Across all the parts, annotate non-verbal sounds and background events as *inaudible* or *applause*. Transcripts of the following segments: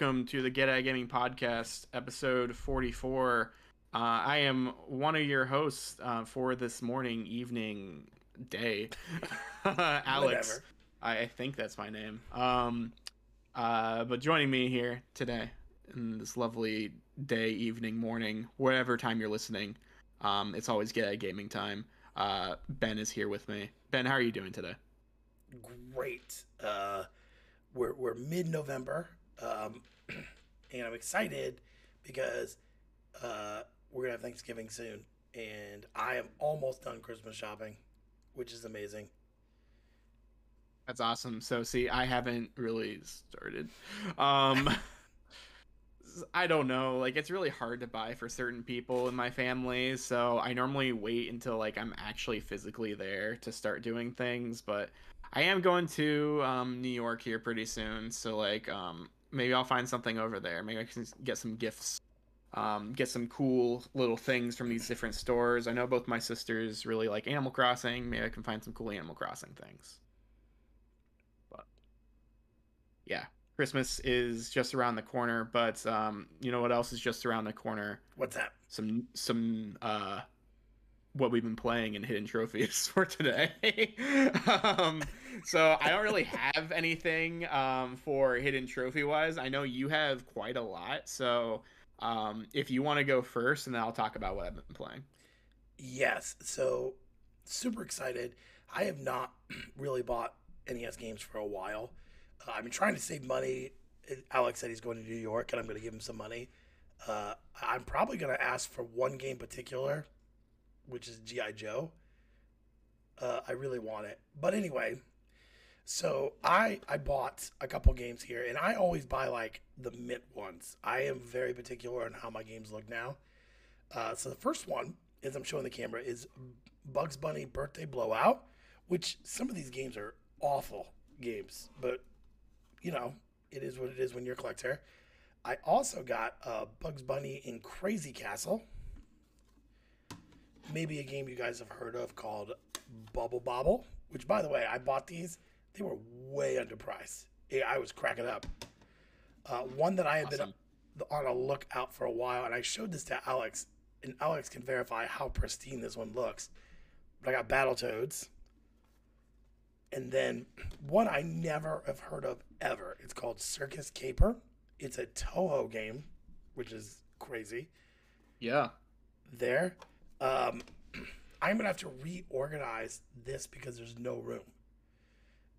welcome to the Get At Gaming Podcast, episode 44. Uh, I am one of your hosts uh, for this morning, evening, day. *laughs* Alex. I, I think that's my name. Um, uh, but joining me here today in this lovely day, evening, morning, whatever time you're listening, um, it's always Get At Gaming time. Uh, ben is here with me. Ben, how are you doing today? Great. Uh, we're we're mid November, um, *clears throat* and I'm excited because uh, we're gonna have Thanksgiving soon, and I am almost done Christmas shopping, which is amazing. That's awesome. So see, I haven't really started. Um *laughs* I don't know. Like it's really hard to buy for certain people in my family, so I normally wait until like I'm actually physically there to start doing things, but I am going to um, New York here pretty soon, so like um, maybe I'll find something over there. Maybe I can get some gifts, um, get some cool little things from these different stores. I know both my sisters really like Animal Crossing. Maybe I can find some cool Animal Crossing things. But yeah, Christmas is just around the corner. But um, you know what else is just around the corner? What's that? Some some uh, what we've been playing in hidden trophies *laughs* for today. *laughs* um, so I don't really have anything um, for hidden trophy wise. I know you have quite a lot. So um, if you want to go first, and then I'll talk about what I've been playing. Yes. So super excited. I have not *clears throat* really bought NES games for a while. Uh, I've been trying to save money. Alex said he's going to New York, and I'm going to give him some money. Uh, I'm probably going to ask for one game particular which is GI Joe. Uh, I really want it, but anyway, so I I bought a couple games here, and I always buy like the mint ones. I am very particular on how my games look now. Uh, so the first one, as I'm showing the camera, is Bugs Bunny Birthday Blowout, which some of these games are awful games, but you know it is what it is when you're a collector. I also got uh, Bugs Bunny in Crazy Castle maybe a game you guys have heard of called Bubble Bobble, which, by the way, I bought these. They were way underpriced. I was cracking up. Uh, one that I had awesome. been on a lookout for a while, and I showed this to Alex, and Alex can verify how pristine this one looks. But I got Battletoads. And then one I never have heard of ever. It's called Circus Caper. It's a Toho game, which is crazy. Yeah. There. Um, *clears throat* I'm gonna have to reorganize this because there's no room.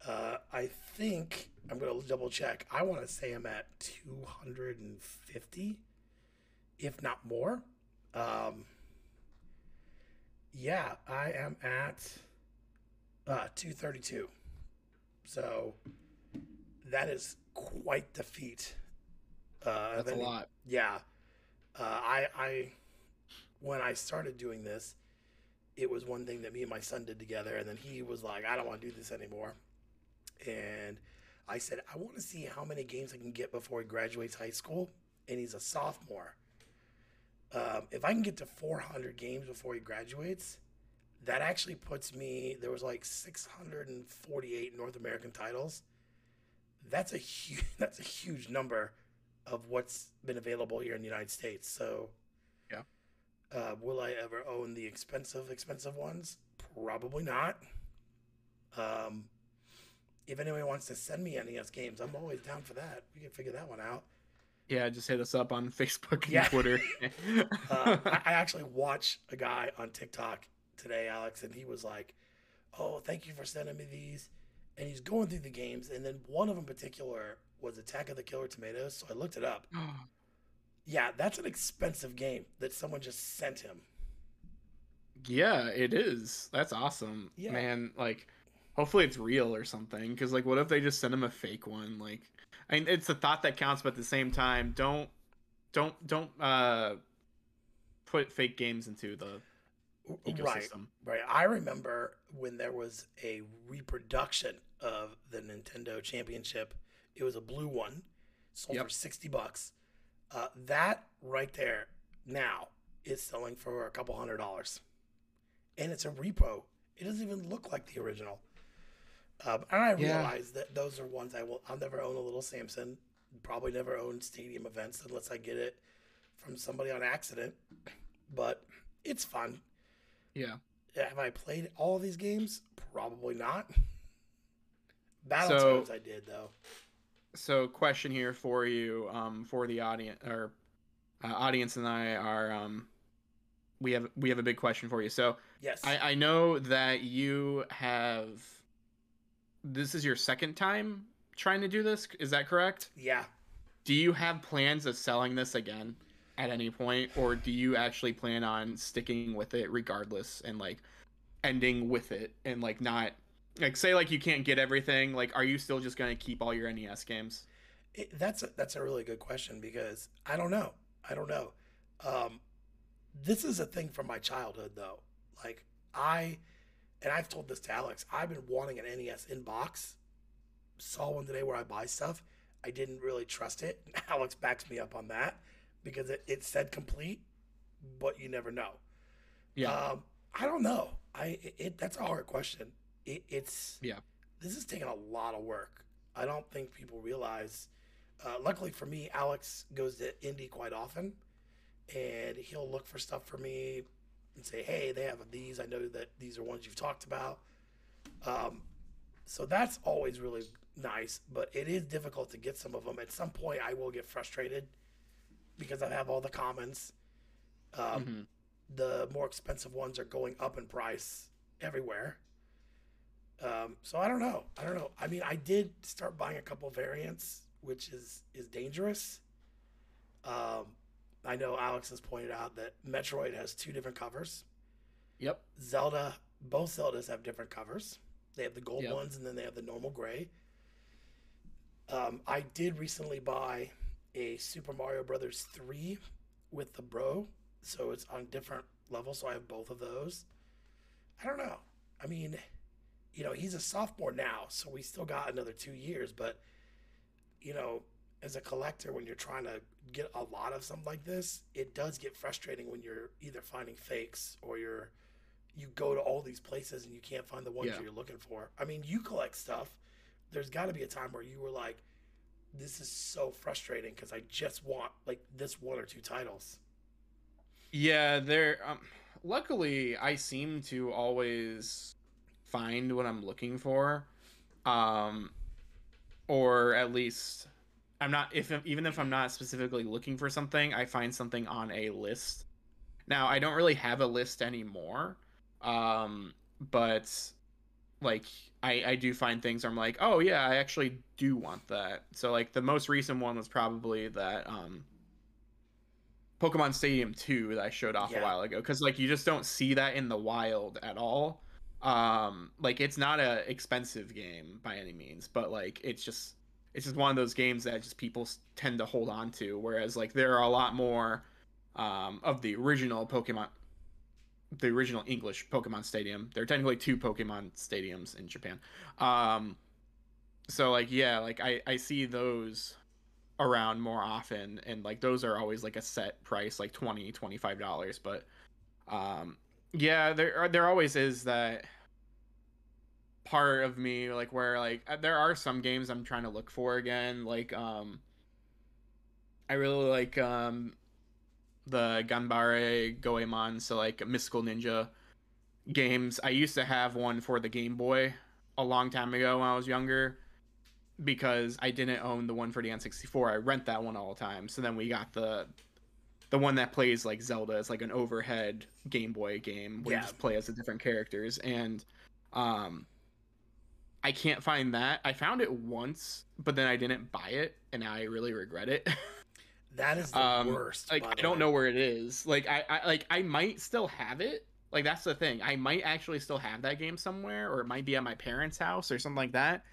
Uh, I think I'm gonna double check. I want to say I'm at 250, if not more. Um, yeah, I am at uh, 232. So that is quite the feat. Uh, That's a lot. Yeah, uh, I I when I started doing this, it was one thing that me and my son did together, and then he was like, "I don't want to do this anymore," and I said, "I want to see how many games I can get before he graduates high school," and he's a sophomore. Um, if I can get to 400 games before he graduates, that actually puts me. There was like 648 North American titles. That's a huge. *laughs* That's a huge number of what's been available here in the United States. So uh, will I ever own the expensive, expensive ones? Probably not. Um, if anyone wants to send me NES games, I'm always down for that. We can figure that one out. Yeah, just hit us up on *laughs* Facebook and yeah. Twitter. *laughs* *laughs* uh, I, I actually watched a guy on TikTok today, Alex, and he was like, "Oh, thank you for sending me these." And he's going through the games, and then one of them in particular was Attack of the Killer Tomatoes. So I looked it up. *gasps* *gasps* *gasps* Yeah, that's an expensive game that someone just sent him. Yeah, it is. That's awesome. Yeah. Man, like hopefully it's real or something cuz like what if they just send him a fake one like I mean it's a thought that counts but at the same time don't don't don't uh put fake games into the ecosystem. Right. Right. I remember when there was a reproduction of the Nintendo Championship. It was a blue one, sold yep. for 60 bucks uh, that right there now is selling for a couple hundred dollars, and it's a repo. It doesn't even look like the original. Um, and I yeah. realize that those are ones I will. I'll never own a little Samson. Probably never own stadium events unless I get it from somebody on accident. But it's fun. Yeah. Have I played all of these games? Probably not. Battletoads So- I did though. So, question here for you, um, for the audience or uh, audience and I are, um, we have we have a big question for you. So, Yes. I I know that you have. This is your second time trying to do this. Is that correct? yeah. Do you have plans of selling this again at any point, or do you actually plan on sticking with it regardless and like ending with it and like not like say like you can't get everything? Like, are you still just gonna keep all your NES games? It, that's a, that's a really good question because I don't know. I don't know. Um, this is a thing from my childhood though. Like I, and I've told this to Alex. I've been wanting an NES in box. Saw one today where I buy stuff. I didn't really trust it. *laughs* Alex backs me up on that because it, it said complete, but you never know. Yeah. Um, I don't know. I it that's a hard question. It, it's Yeah. This is taking a lot of work. I don't think people realize. Uh, luckily for me, Alex goes to Indy quite often, and he'll look for stuff for me and say, "Hey, they have these. I know that these are ones you've talked about." Um, so that's always really nice, but it is difficult to get some of them. At some point, I will get frustrated because I have all the commons. Um, Mhm. the more expensive ones are going up in price everywhere. Um, so I don't know. I don't know. I mean, I did start buying a couple variants, which is is dangerous. Um, I know Alex has pointed out that Metroid has two different covers. Yep. Zelda, both Zeldas have different covers. They have the gold Yep. ones and then they have the normal gray. Um, I did recently buy a Super Mario Brothers 3 with the Bro, so it's on different levels, so I have both of those. I don't know. I mean, you know, he's a sophomore now, so we still got another two years, but, you know, as a collector, when you're trying to get a lot of something like this, it does get frustrating when you're either finding fakes or you're you go to all these places and you can't find the ones Yeah. you're looking for. I mean, you collect stuff. There's got to be a time where you were like, "This is so frustrating because I just want like this one or two titles." Yeah, there. Um, luckily, I seem to always find what I'm looking for, um, or at least I'm not. If even if I'm not specifically looking for something, I find something on a list. Now, I don't really have a list anymore, um, but like I I do find things. I'm like, oh yeah, I actually do want that. So like the most recent one was probably that um Pokemon Stadium 2 that I showed off Yeah. a while ago cuz like you just don't see that in the wild at all. Um like it's not a expensive game by any means, but like it's just it's just one of those games that just people tend to hold on to whereas like there are a lot more um of the original Pokemon the original English Pokemon Stadium. There are technically two Pokemon stadiums in Japan. Um so like yeah, like I I see those around more often and like those are always like a set price like 20 25 dollars but um yeah there there always is that part of me like where like uh, there are some games i'm trying to look for again like um i really like um the ganbare goemon so like mystical ninja games i used to have one for the game boy a long time ago when i was younger because I didn't own the one for the N64. I rent that one all the time. So then we got the the one that plays like Zelda. is like an overhead Game Boy game where Yeah. you just play as the different characters. And um I can't find that. I found it once, but then I didn't buy it, and I really regret it. *laughs* That is the um, worst. like I don't way. know where it is. Like I, I like I might still have it. Like that's the thing. I might actually still have that game somewhere, or it might be at my parents' house or something like that.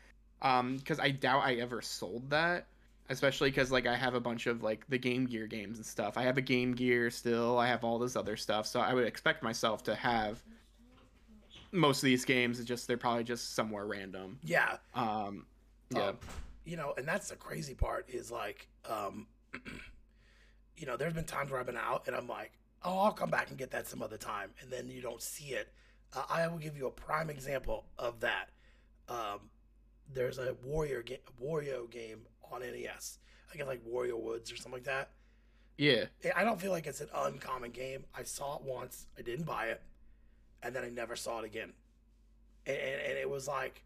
Um, because I doubt I ever sold that. Especially because like I have a bunch of like the Game Gear games and stuff. I have a Game Gear still. I have all this other stuff. So I would expect myself to have most of these games. It's just they're probably just somewhere random. Yeah. Um, yeah. Um, you know, and that's the crazy part is like, um, *clears throat* you know, there's been times where I've been out and I'm like, oh, I'll come back and get that some other time, and then you don't see it. Uh, I will give you a prime example of that. Um, there's a Warrior game, Wario game on NES. I it's like Wario Woods or something like that. Yeah. I don't feel like it's an uncommon game. I saw it once, I didn't buy it, and then I never saw it again. And, and, and it was like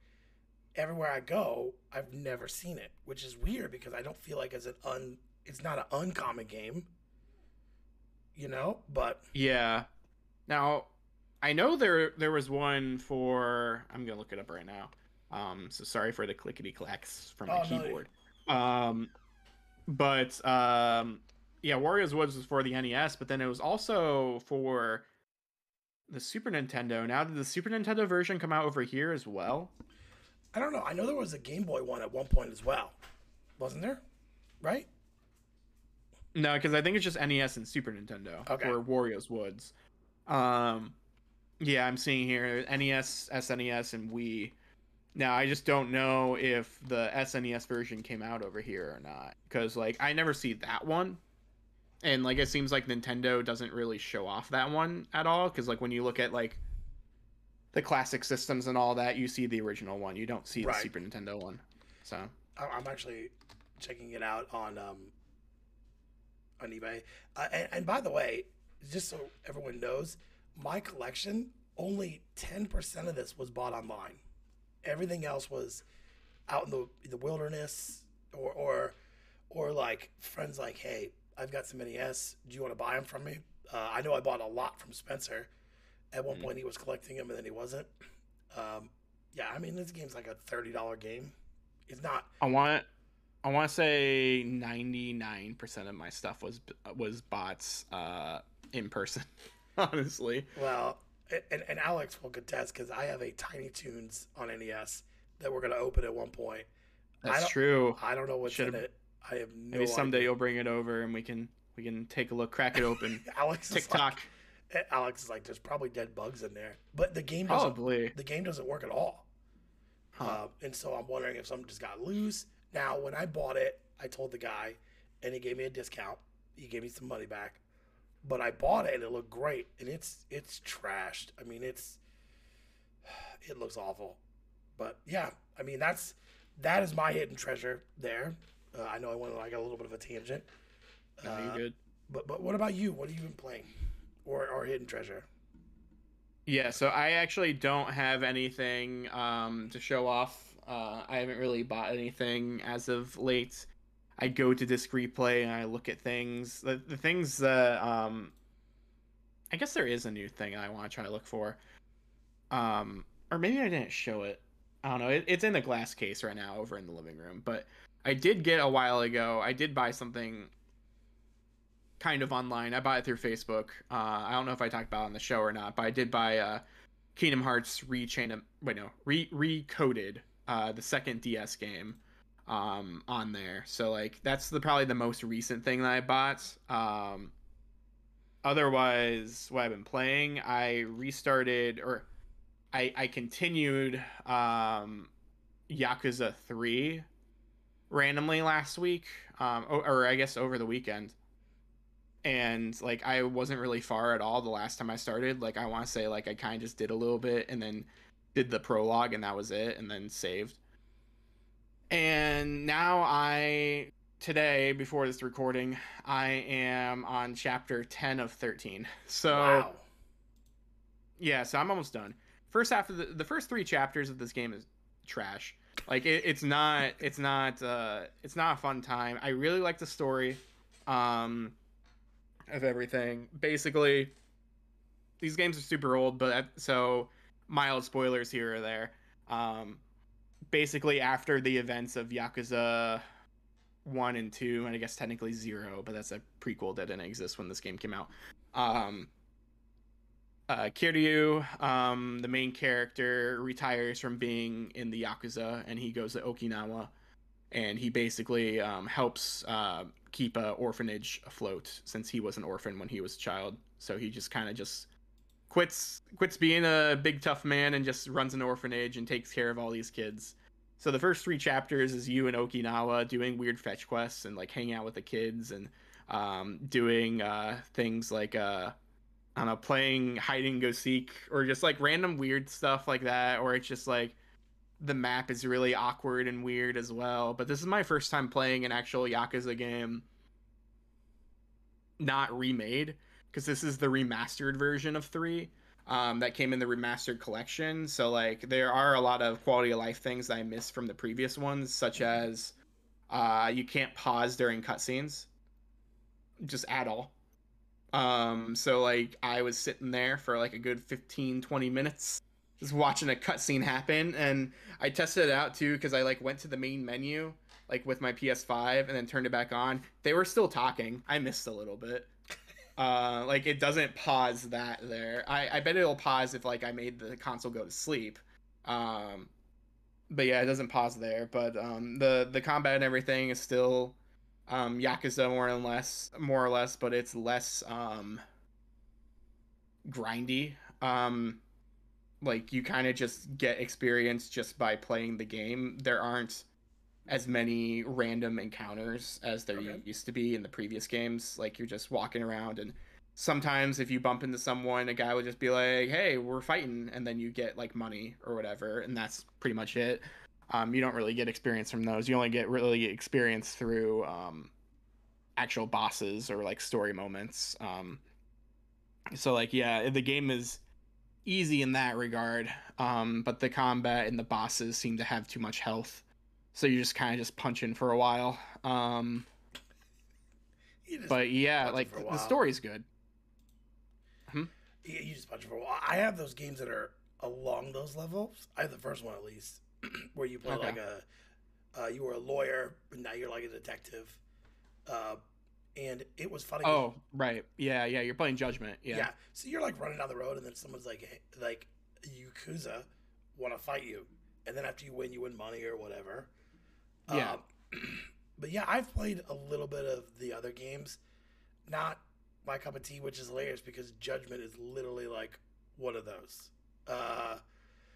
everywhere I go, I've never seen it, which is weird because I don't feel like it's an un it's not an uncommon game. You know, but Yeah. Now, I know there there was one for I'm gonna look it up right now. Um, so sorry for the clickety clacks from my Oh, no, keyboard. Um, but um, yeah, Wario's Woods was for the NES, but then it was also for the Super Nintendo. Now, did the Super Nintendo version come out over here as well? I don't know. I know there was a Game Boy one at one point as well. Wasn't there? Right? No, because I think it's just NES and Super Nintendo Okay. for Wario's Woods. Um, yeah, I'm seeing here NES, SNES, and Wii. Now I just don't know if the SNES version came out over here or not, because like I never see that one, and like it seems like Nintendo doesn't really show off that one at all. Because like when you look at like the classic systems and all that, you see the original one. You don't see Right. the Super Nintendo one. So I- I'm actually checking it out on um, on eBay. Uh, and, and by the way, just so everyone knows, my collection only 10% of this was bought online. Everything else was out in the the wilderness or or or like friends like, hey, I've got some NES. Do you want to buy them from me? Uh, I know I bought a lot from Spencer. At one Mhm. point, he was collecting them, and then he wasn't. Um, yeah, I mean, this game's like a thirty dollar game. It's not I want I want to say 99% of my stuff was was bots uh in person *laughs* honestly. Well, and, and Alex will contest because I have a Tiny Toons on NES that we're gonna open at one point. I That's don't- true. I don't know what's Should've- in it. I have no Maybe someday idea. you'll bring it over and we can we can take a look, crack it open. *laughs* Alex is TikTok Like, Alex is like, there's probably dead bugs in there, but the game doesn't. probably. The game doesn't work at all. Huh. Uh, and so I'm wondering if something just got loose. Now, when I bought it, I told the guy, and he gave me a discount. He gave me some money back, but I bought it and it looked great. And it's it's trashed. I mean, it's *sighs* it looks awful. But yeah, I mean that's that is my hidden treasure there. Uh, I know I went on like a little bit of a tangent. No, Uh, you good? But but what about you? What have you been playing, or or hidden treasure? Yeah, so I actually don't have anything um to show off. Uh I haven't really bought anything as of late. I go to disc replay and I look at things. The the things that um I guess there is a new thing I want to try to look for. Um or maybe I didn't show it. I don't know. It, it's in the glass case right now over in the living room, but I did get a while ago. I did buy something kind of online. I bought it through Facebook. Uh, I don't know if I talked about it on the show or not, but I did buy uh, Kingdom Hearts Rechain. Wait, no, re recoded uh, the second DS game um, on there. So like that's the probably the most recent thing that I bought. Um, otherwise, what I've been playing, I restarted or I I continued um, Yakuza Three randomly last week, um, or, or I guess over the weekend and like I wasn't really far at all the last time I started. Like I want to say like I kind of just did a little bit and then did the prologue and that was it and then saved. And now I today before this recording, I am on chapter 10 of 13. So wow. yeah, so I'm almost done. First half of the the first three chapters of this game is trash. Like it, it's not it's not uh it's not a fun time. I really like the story um of everything. Basically these games are super old, but so mild spoilers here or there. Um basically after the events of Yakuza 1 and 2 and I guess technically 0, but that's a prequel that didn't exist when this game came out. Um uh, Kiryu, um, the main character, retires from being in the Yakuza and he goes to Okinawa and he basically um, helps uh, keep a orphanage afloat since he was an orphan when he was a child. So he just kind of just quits quits being a big tough man and just runs an orphanage and takes care of all these kids. So the first three chapters is you in Okinawa doing weird fetch quests and like hanging out with the kids and um, doing uh, things like uh, I don't know, playing hide and go seek or just like random weird stuff like that, or it's just like the map is really awkward and weird as well. But this is my first time playing an actual Yakuza game not remade because this is the remastered version of 3 um, that came in the remastered collection. So like there are a lot of quality of life things that I missed from the previous ones, such as uh, you can't pause during cutscenes, just at all. Um, so like I was sitting there for like a good 15, 20 minutes just watching a cutscene happen and I tested it out too because I like went to the main menu like with my PS5 and then turned it back on. They were still talking. I missed a little bit. Uh, like it doesn't pause that there. I, I bet it'll pause if like I made the console go to sleep. Um, but yeah, it doesn't pause there. But um, the the combat and everything is still um, Yakuza more or less, more or less, but it's less um, grindy. Um, like you kind of just get experience just by playing the game. There aren't as many random encounters as there Okay. used to be in the previous games. Like you're just walking around and sometimes if you bump into someone, a guy would just be like, "Hey, we're fighting," and then you get like money or whatever, and that's pretty much it. Um, you don't really get experience from those. You only get really experience through um, actual bosses or like story moments. Um, so like yeah, the game is easy in that regard. Um, but the combat and the bosses seem to have too much health, so you're just kind of just punching for a while. Um, but yeah, like the story's good. you you just punch for a while. I have those games that are along those levels. I have the first one at least, *clears throat* where you play Okay. like a uh, you were a lawyer, but now you're like a detective. Uh, and it was funny. Oh, right. Yeah, yeah. You're playing Judgment. yeah. Yeah. So you're like running down the road, and then someone's like, hey, like, Yakuza want to fight you, and then after you win, you win money or whatever. Yeah. Um, *clears throat* but yeah, I've played a little bit of the other games. Not my cup of tea, which is hilarious because Judgment is literally like one of those. Uh,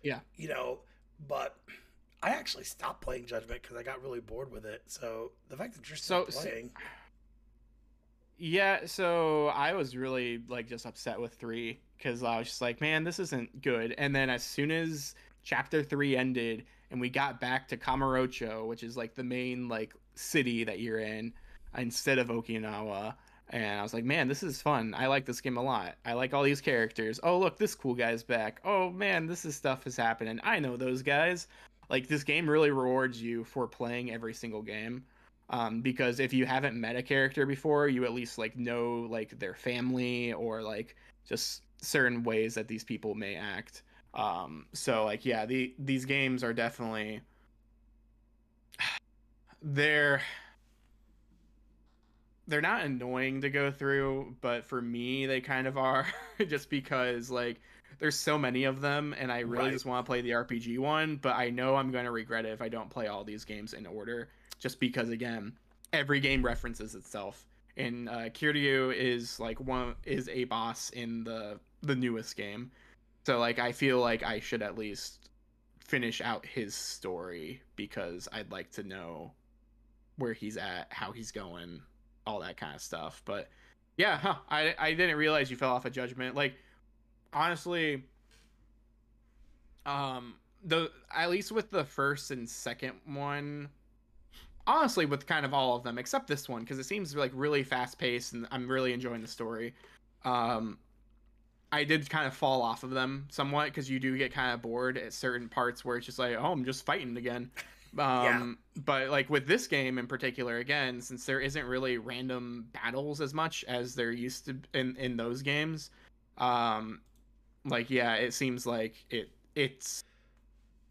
Yeah. You know, but I actually stopped playing Judgment because I got really bored with it. So the fact that you're still So- so- playing, Yeah, so I was really like just upset with three because I was just like, man, this isn't good. And then as soon as chapter three ended and we got back to Kamurocho, which is like the main like city that you're in, instead of Okinawa, and I was like, man, this is fun. I like this game a lot. I like all these characters. Oh, look, this cool guy's back. Oh man, this is stuff is happening. I know those guys. Like this game really rewards you for playing every single game um, because if you haven't met a character before you at least like know like their family or like just certain ways that these people may act um, so like yeah the these games are definitely *sighs* they're they're not annoying to go through but for me they kind of are *laughs* just because like there's so many of them and i really Right. just want to play the rpg one but i know i'm going to regret it if i don't play all these games in order just because again every game references itself and uh, Kiryu is like one is a boss in the the newest game so like i feel like i should at least finish out his story because i'd like to know where he's at how he's going all that kind of stuff. But yeah huh, I, I didn't realize you fell off a judgment. Like honestly um the at least with the first and second one honestly with kind of all of them except this one because it seems like really fast paced and i'm really enjoying the story. Um i did kind of fall off of them somewhat because you do get kind of bored at certain parts where it's just like oh i'm just fighting again. *laughs* Um but like with this game in particular again since there isn't really random battles as much as there used to in in those games um like yeah it seems like it it's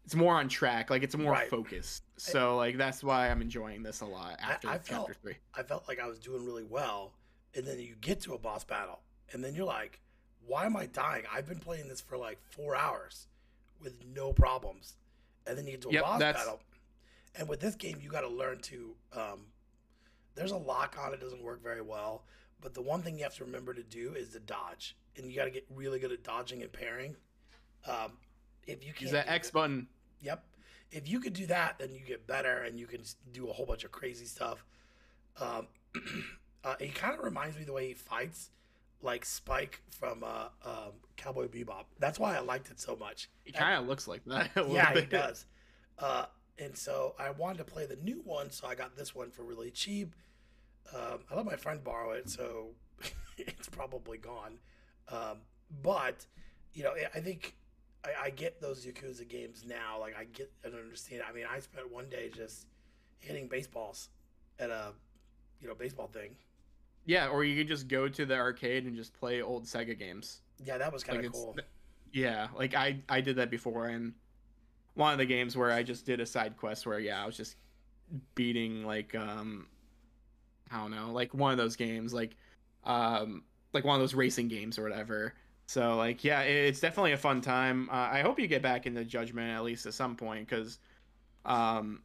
it's more on track like it's more Right. focused. So like that's why i'm enjoying this a lot I- after I chapter felt- three. I felt like I was doing really well, and then you get to a boss battle, and then you're like, "Why am I dying? I've been playing this for like four hours with no problems," and then you get to a Yep, boss that's- battle, and with this game, you got to learn to. Um, there's a lock on it; doesn't work very well. But the one thing you have to remember to do is to dodge, and you got to get really good at dodging and parrying. Um, if you can, is that x button Yep. If you could do that, then you get better and you can do a whole bunch of crazy stuff. Um, *clears throat* uh, he kind of reminds me the way he fights, like Spike from uh, um, Cowboy Bebop. That's why I liked it so much. it kind of looks like that *laughs* Yeah, he does. Uh, and so I wanted to play the new one, so I got this one for really cheap. Um, I let my friend borrow it, so *laughs* it's probably gone. Um, but you know, I think I, I, get those Yakuza games now. Like I get and understand. I mean, I spent one day just hitting baseballs at a you know baseball thing. Yeah, or you could just go to the arcade and just play old Sega games. Yeah, that was kind of like cool. Yeah, like I I did that before, and one of the games where I just did a side quest where yeah I was just beating like um I don't know like one of those games like um like one of those racing games or whatever. So like yeah, it's definitely a fun time. Uh, I hope you get back into Judgment at least at some point because um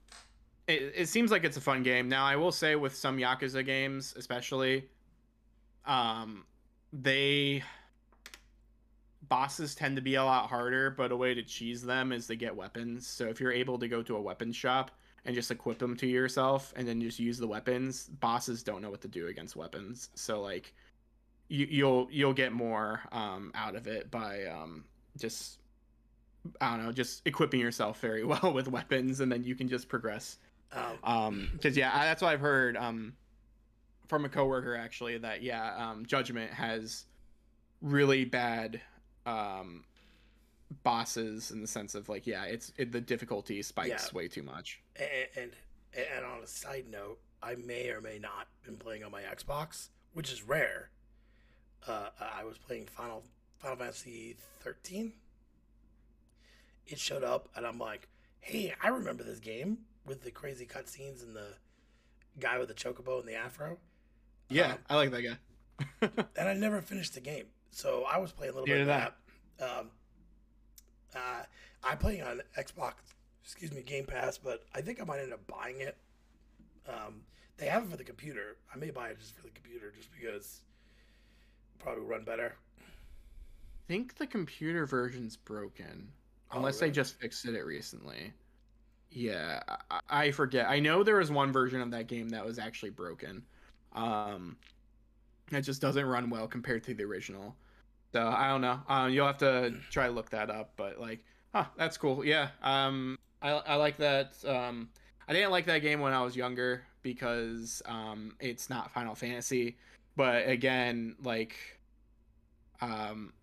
it, it seems like it's a fun game. Now I will say with some Yakuza games especially um they bosses tend to be a lot harder, but a way to cheese them is to get weapons. So if you're able to go to a weapon shop and just equip them to yourself and then just use the weapons, bosses don't know what to do against weapons. So like you, you'll you'll get more um, out of it by um, just I don't know, just equipping yourself very *laughs* well with weapons, and then you can just progress. Oh. Um, because yeah, that's what I've heard um, from a coworker actually that yeah, um, Judgment has really bad um bosses in the sense of like yeah it's it, the difficulty spikes yeah. way too much and, and and on a side note i may or may not been playing on my xbox which is rare uh i was playing final final fantasy 13 it showed up and i'm like hey i remember this game with the crazy cutscenes and the guy with the chocobo and the afro yeah um, i like that guy *laughs* and i never finished the game so I was playing a little bit of that. that. Um, uh, I play on Xbox, excuse me, Game Pass, but I think I might end up buying it. Um, they have it for the computer. I may buy it just for the computer, just because probably run better. I think the computer version's broken, oh, unless really? they just fixed it recently. Yeah, I, forget. I know there was one version of that game that was actually broken. Um, it just doesn't run well compared to the original. So I don't know. Um, you'll have to try to look that up. But like, huh, that's cool. Yeah. Um, I I like that. Um, I didn't like that game when I was younger because um, it's not Final Fantasy. But again, like, um,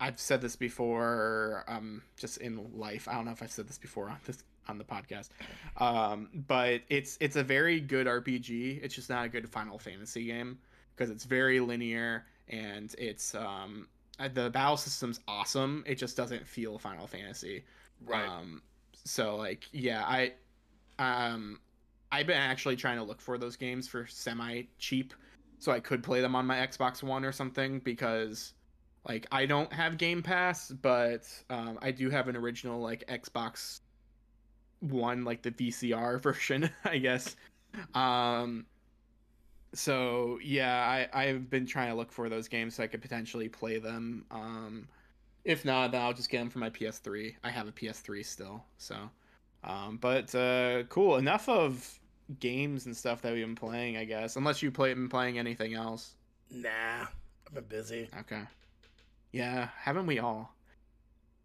I've said this before. Um, just in life, I don't know if I've said this before on this on the podcast. Um, but it's it's a very good RPG. It's just not a good Final Fantasy game because it's very linear and it's um uh, the battle system's awesome. It just doesn't feel Final Fantasy. Right. Um so like yeah, I um I've been actually trying to look for those games for semi cheap so I could play them on my Xbox One or something because like I don't have Game Pass, but um, I do have an original like Xbox One, like the VCR *laughs* version, I guess. Um, so yeah, I I've been trying to look for those games so I could potentially play them. Um, if not, then I'll just get them for my PS3. I have a PS3 still, so. Um, but uh, cool. Enough of games and stuff that we've been playing, I guess. Unless you play been playing anything else. Nah, I've been busy. Okay. Yeah, haven't we all?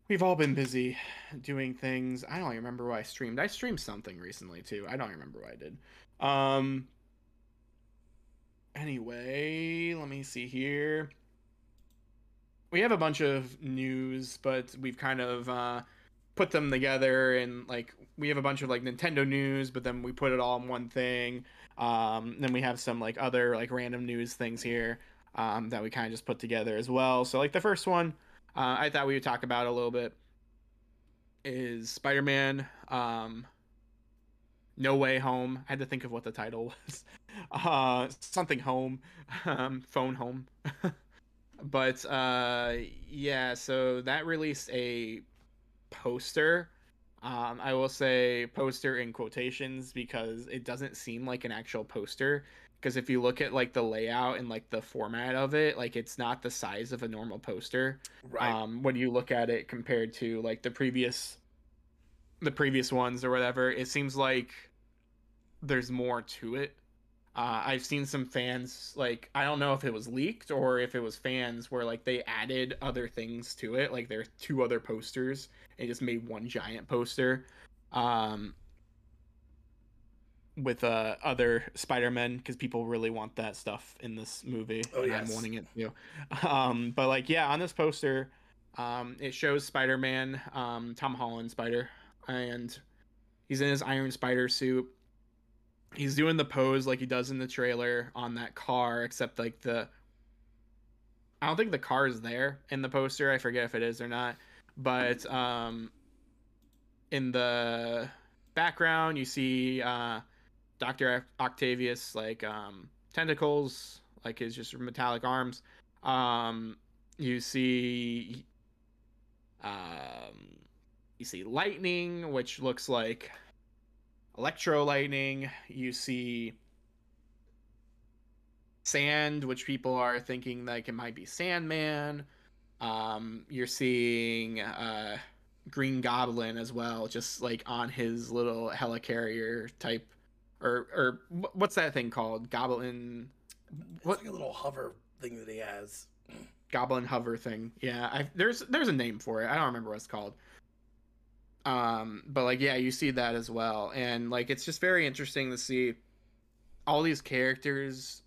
We've all been busy doing things. I don't remember what I streamed. I streamed something recently too. I don't remember what I did. Um, anyway, let me see here. We have a bunch of news, but we've kind of uh, put them together and like we have a bunch of like Nintendo news, but then we put it all in one thing. Um, then we have some like other like random news things here um, that we kind of just put together as well. So like the first one, uh, I thought we would talk about a little bit is Spider-Man. Um, no Way Home. I had to think of what the title *laughs* was. Uh, something home, *laughs* um, phone home. *laughs* but uh, yeah, so that released a poster. Um, I will say poster in quotations because it doesn't seem like an actual poster. Because if you look at like the layout and like the format of it, like it's not the size of a normal poster. Right. Um, when you look at it compared to like the previous the previous ones or whatever, it seems like there's more to it. Uh, I've seen some fans like I don't know if it was leaked or if it was fans where like they added other things to it, like there's two other posters and just made one giant poster. um, with uh, other Spider-Men because people really want that stuff in this movie. Oh, and yes. I'm wanting it too. Um, but like, yeah, on this poster, um, it shows Spider-Man, um, Tom Holland Spider, and he's in his Iron Spider suit. He's doing the pose like he does in the trailer on that car, except like the. I don't think the car is there in the poster. I forget if it is or not, but um, in the background you see uh Dr. Octavius like um tentacles, like his just metallic arms. Um you see um you see lightning which looks like electro lightning. You see sand which people are thinking like it might be Sandman. Um you're seeing uh Green Goblin as well, just like on his little helicarrier type, or or what's that thing called? Goblin, What- like a little hover thing that he has. Goblin hover thing. Yeah, I, there's there's a name for it. I don't remember what it's called. Um, but like yeah, you see that as well, and like it's just very interesting to see all these characters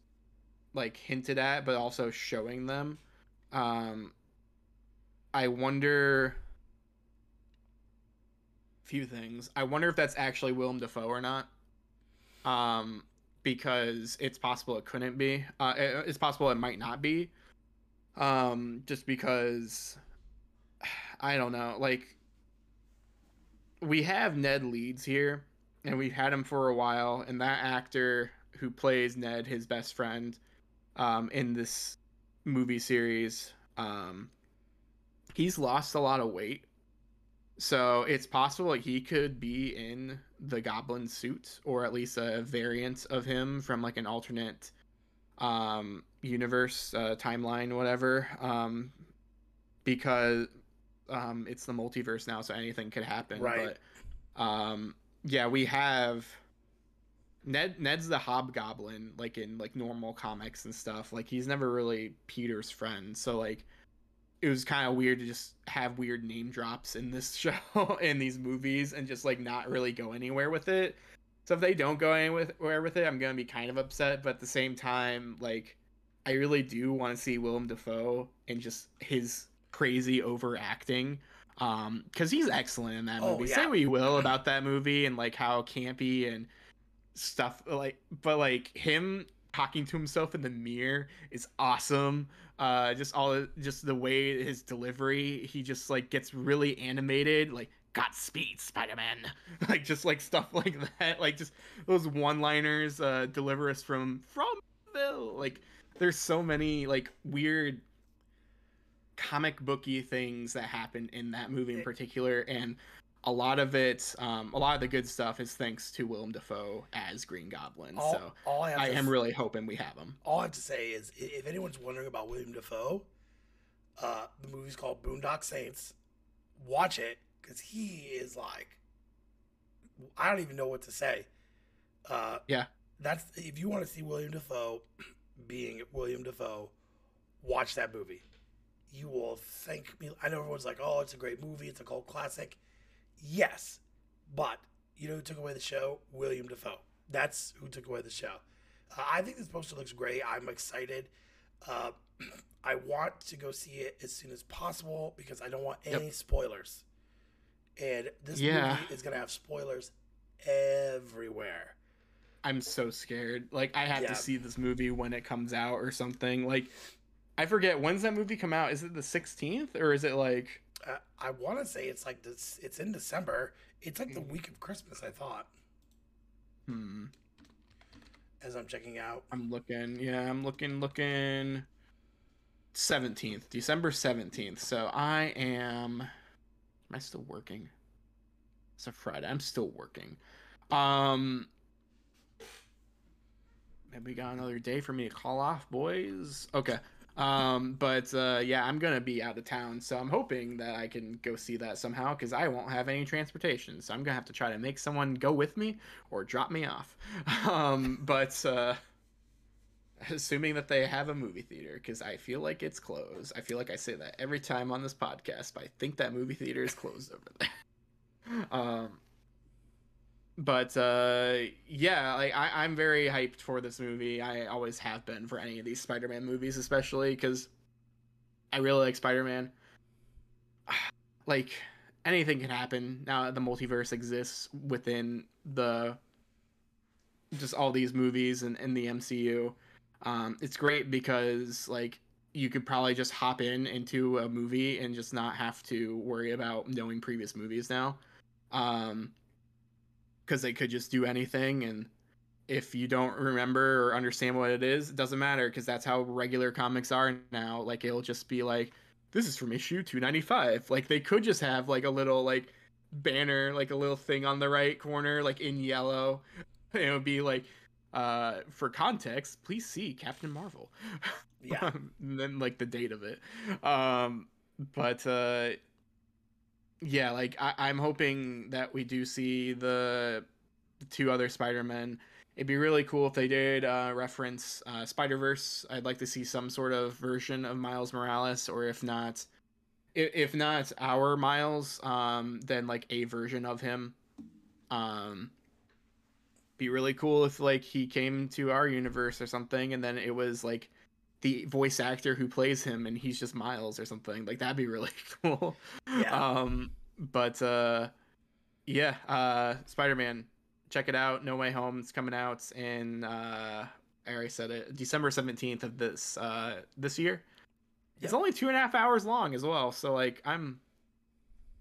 like hinted at, but also showing them. Um, I wonder few things. I wonder if that's actually Willem Dafoe or not. Um, because it's possible it couldn't be. Uh, it- it's possible it might not be. Um, just because *sighs* I don't know. Like we have Ned Leeds here, and we've had him for a while, and that actor who plays Ned, his best friend, um, in this movie series, um, he's lost a lot of weight so it's possible he could be in the goblin suit or at least a variant of him from like an alternate um universe uh, timeline whatever um because um it's the multiverse now so anything could happen Right. but um yeah we have Ned Ned's the hobgoblin like in like normal comics and stuff like he's never really Peter's friend so like it was kind of weird to just have weird name drops in this *laughs* show in these movies and just like not really go anywhere with it. So if they don't go anywhere with it, I'm gonna be kind of upset. But at the same time, like I really do want to see Willem Dafoe and just his crazy overacting, um, because he's excellent in that Oh, movie. yeah. Say what you will about that movie and like how campy and stuff like, but like him talking to himself in the mirror is awesome uh just all just the way his delivery he just like gets really animated like godspeed spider-man *laughs* like just like stuff *laughs* like that like just those one-liners uh deliver us from from Bill. like there's so many like weird comic booky things that happen in that movie in particular and a lot of it um a lot of the good stuff is thanks to Willem Dafoe as Green Goblin All, so all I I am s- really hoping we have him all I have to say is, if anyone's wondering about William Dafoe, uh, the movie's called Boondock Saints. Watch it because he is like, I don't even know what to say. Uh, Yeah. that's if you want to see William Dafoe *clears throat* being William Dafoe, watch that movie. You will thank me. I know everyone's like, "Oh, it's a great movie. It's a cult classic." Yes, but you know who took away the show? William Dafoe. That's who took away the show. Uh, I think this poster looks great. I'm excited. Uh, *clears throat* I want to go see it as soon as possible because I don't want Yep. any spoilers. And this Yeah. movie is going to have spoilers everywhere. I'm so scared. Like I have Yeah. to see this movie when it comes out or something. Like I forget when's that movie come out? Is it the 16th or is it like Uh, I want to say it's like this. It's in December. It's like the Mm. week of Christmas. I thought hmm as I'm checking out. I'm looking. Yeah, I'm looking looking 17th, December 17th. So I am am I still working? It's a Friday. I'm still working. Um maybe we got another day for me to call off, boys. Okay. Um, but uh, yeah, I'm gonna be out of town, so I'm hoping that I can go see that somehow because I won't have any transportation, so I'm gonna have to try to make someone go with me or drop me off. *laughs* Um, but uh, assuming that they have a movie theater, because I feel like it's closed. I feel like I say that every time on this podcast, but I think that movie theater is closed over there. *laughs* Um, but uh, yeah, like I, I'm very hyped for this movie. I always have been for any of these Spider-Man movies, especially because I really like Spider-Man. *sighs* Like anything can happen now that the multiverse exists within the just all these movies and in the MCU. Um, it's great because like you could probably just hop in into a movie and just not have to worry about knowing previous movies now. Um, because they could just do anything and if you don't remember or understand what it is, it doesn't matter because that's how regular comics are now. Like it'll just be like, this is from issue 295. Like they could just have like a little like banner, like a little thing on the right corner, like in yellow. And *laughs* it would be like, uh, for context, please see Captain Marvel. Yeah. *laughs* and then like the date of it. Um, but uh, yeah, like I- I'm hoping that we do see the, the two other Spider Men. It'd be really cool if they did uh, reference uh, Spider Verse. I'd like to see some sort of version of Miles Morales, or if not, if, if not our Miles, um, then like a version of him. Um, be really cool if like he came to our universe or something, and then it was like the voice actor who plays him, and he's just Miles or something. Like that'd be really *laughs* cool. Yeah. Um, but uh, yeah, uh, Spider Man check it out. No Way Home. It's coming out in uh, I already said it. December seventeenth of this uh this year. It's only two and a half hours long as well. So like I'm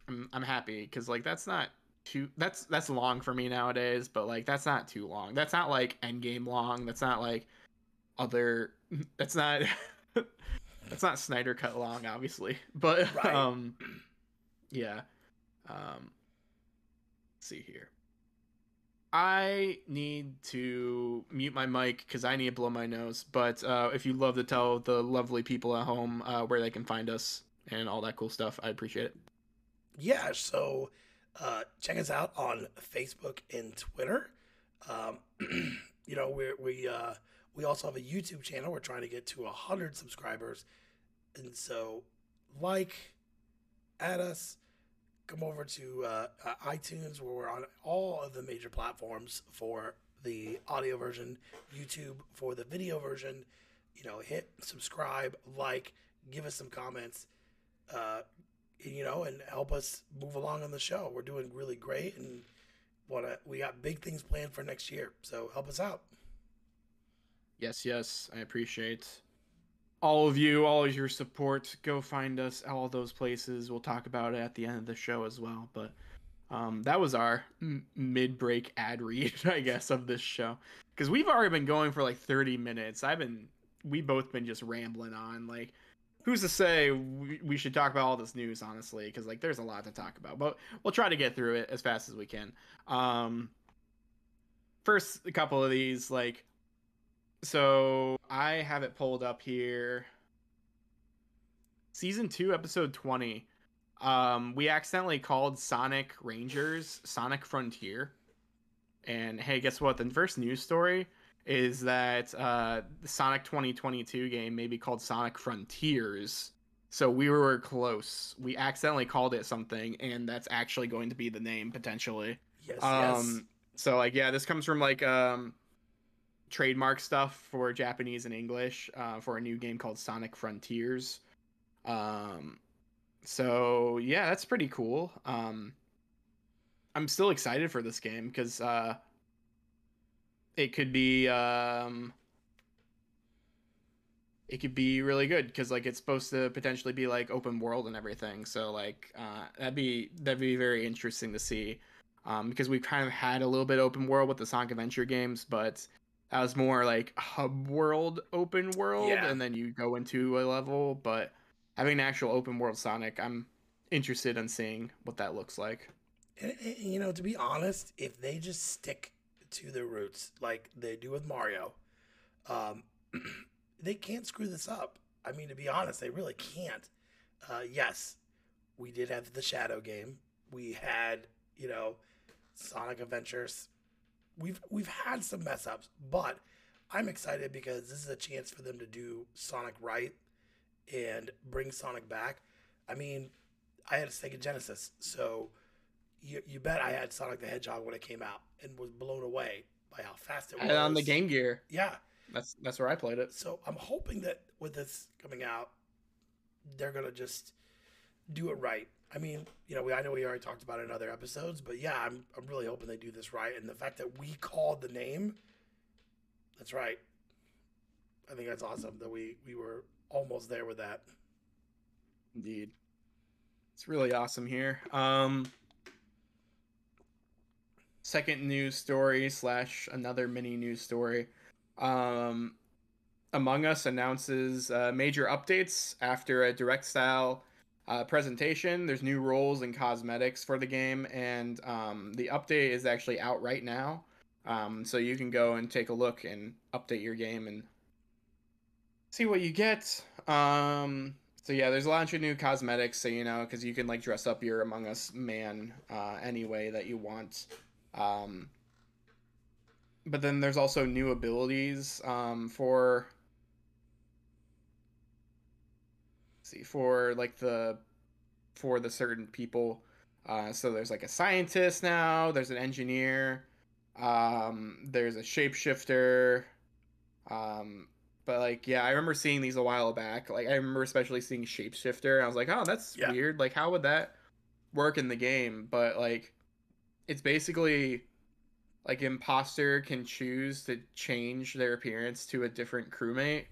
I'm I'm happy because like that's not too that's that's long for me nowadays. But like that's not too long. That's not like Endgame long. That's not like other. *laughs* That's not. *laughs* that's not Snyder cut long, obviously. But *laughs* Right. um, yeah. Um, see here. I need to mute my mic because I need to blow my nose. But uh, if you'd love to tell the lovely people at home uh, where they can find us and all that cool stuff, I appreciate it. Yeah, so uh, check us out on Facebook and Twitter. Um, *clears throat* you know, we we uh, we also have a YouTube channel. We're trying to get to hundred subscribers, and so like, add us. Come over to uh, uh, iTunes, where we're on all of the major platforms for the audio version, YouTube for the video version. You know, hit subscribe, like, give us some comments. Uh, you know, and help us move along on the show. We're doing really great, and what to. We got big things planned for next year, so help us out. Yes, yes, I appreciate all of you, all of your support. Go find us all those places. We'll talk about it at the end of the show as well. But um, that was our m- mid-break ad read, *laughs* I guess, of this show because we've already been going for like 30 minutes. I've been, we both been just rambling on. Like, who's to say we, we should talk about all this news, honestly? Because like, there's a lot to talk about. But we'll try to get through it as fast as we can. Um, first, a couple of these, like so I have it pulled up here. Season 2, episode 20. Um, we accidentally called Sonic Rangers Sonic Frontier. And hey, guess what? The first news story is that uh, the Sonic 2022 game may be called Sonic Frontiers. So we were close. We accidentally called it something, and that's actually going to be the name potentially. Yes, Um, so like yeah, this comes from like um trademark stuff for Japanese and English uh, for a new game called Sonic Frontiers. Um, so yeah, that's pretty cool. Um, I'm still excited for this game because uh, it could be um, it could be really good because like it's supposed to potentially be like open world and everything. So like uh, that'd be that'd be very interesting to see. Um, because we've kind of had a little bit open world with the Sonic Adventure games, but that was more like hub world open world Yeah. and then you go into a level but having an actual open world sonic i'm interested in seeing what that looks like And, and, you know, to be honest, if they just stick to their roots like they do with Mario, um, *clears throat* they can't screw this up. I mean, to be honest, they really can't. Uh, yes, we did have the Shadow game. We had, you know, Sonic Adventures. We've we've had some mess ups, but I'm excited because this is a chance for them to do Sonic right and bring Sonic back. I mean, I had a Sega Genesis, so you, you bet I had Sonic the Hedgehog when it came out and was blown away by how fast it was. And on the Game Gear. Yeah. That's that's where I played it. So I'm hoping that with this coming out, they're gonna just do it right. I mean, you know, we I know we already talked about it in other episodes, but yeah, I'm I'm really hoping they do this right. And the fact that we called the name, that's right. I think that's awesome that we we were almost there with that. Indeed. It's really awesome here. Um second news story slash another mini news story. Um Among Us announces uh, major updates after a direct style uh, presentation. There's new roles and cosmetics for the game, and um, the update is actually out right now. Um, so you can go and take a look and update your game and see what you get. Um, so yeah, there's a bunch of new cosmetics, so you know, because you can like dress up your Among Us man uh, any way that you want. Um, but then there's also new abilities um, for see for like the for the certain people. Uh, so there's like a scientist now. There's an engineer. Um, there's a shapeshifter. Um, but like, yeah, I remember seeing these a while back. Like, I remember especially seeing shapeshifter. I was like, oh, that's Yeah. weird. Like, how would that work in the game? But like, it's basically like imposter can choose to change their appearance to a different crewmate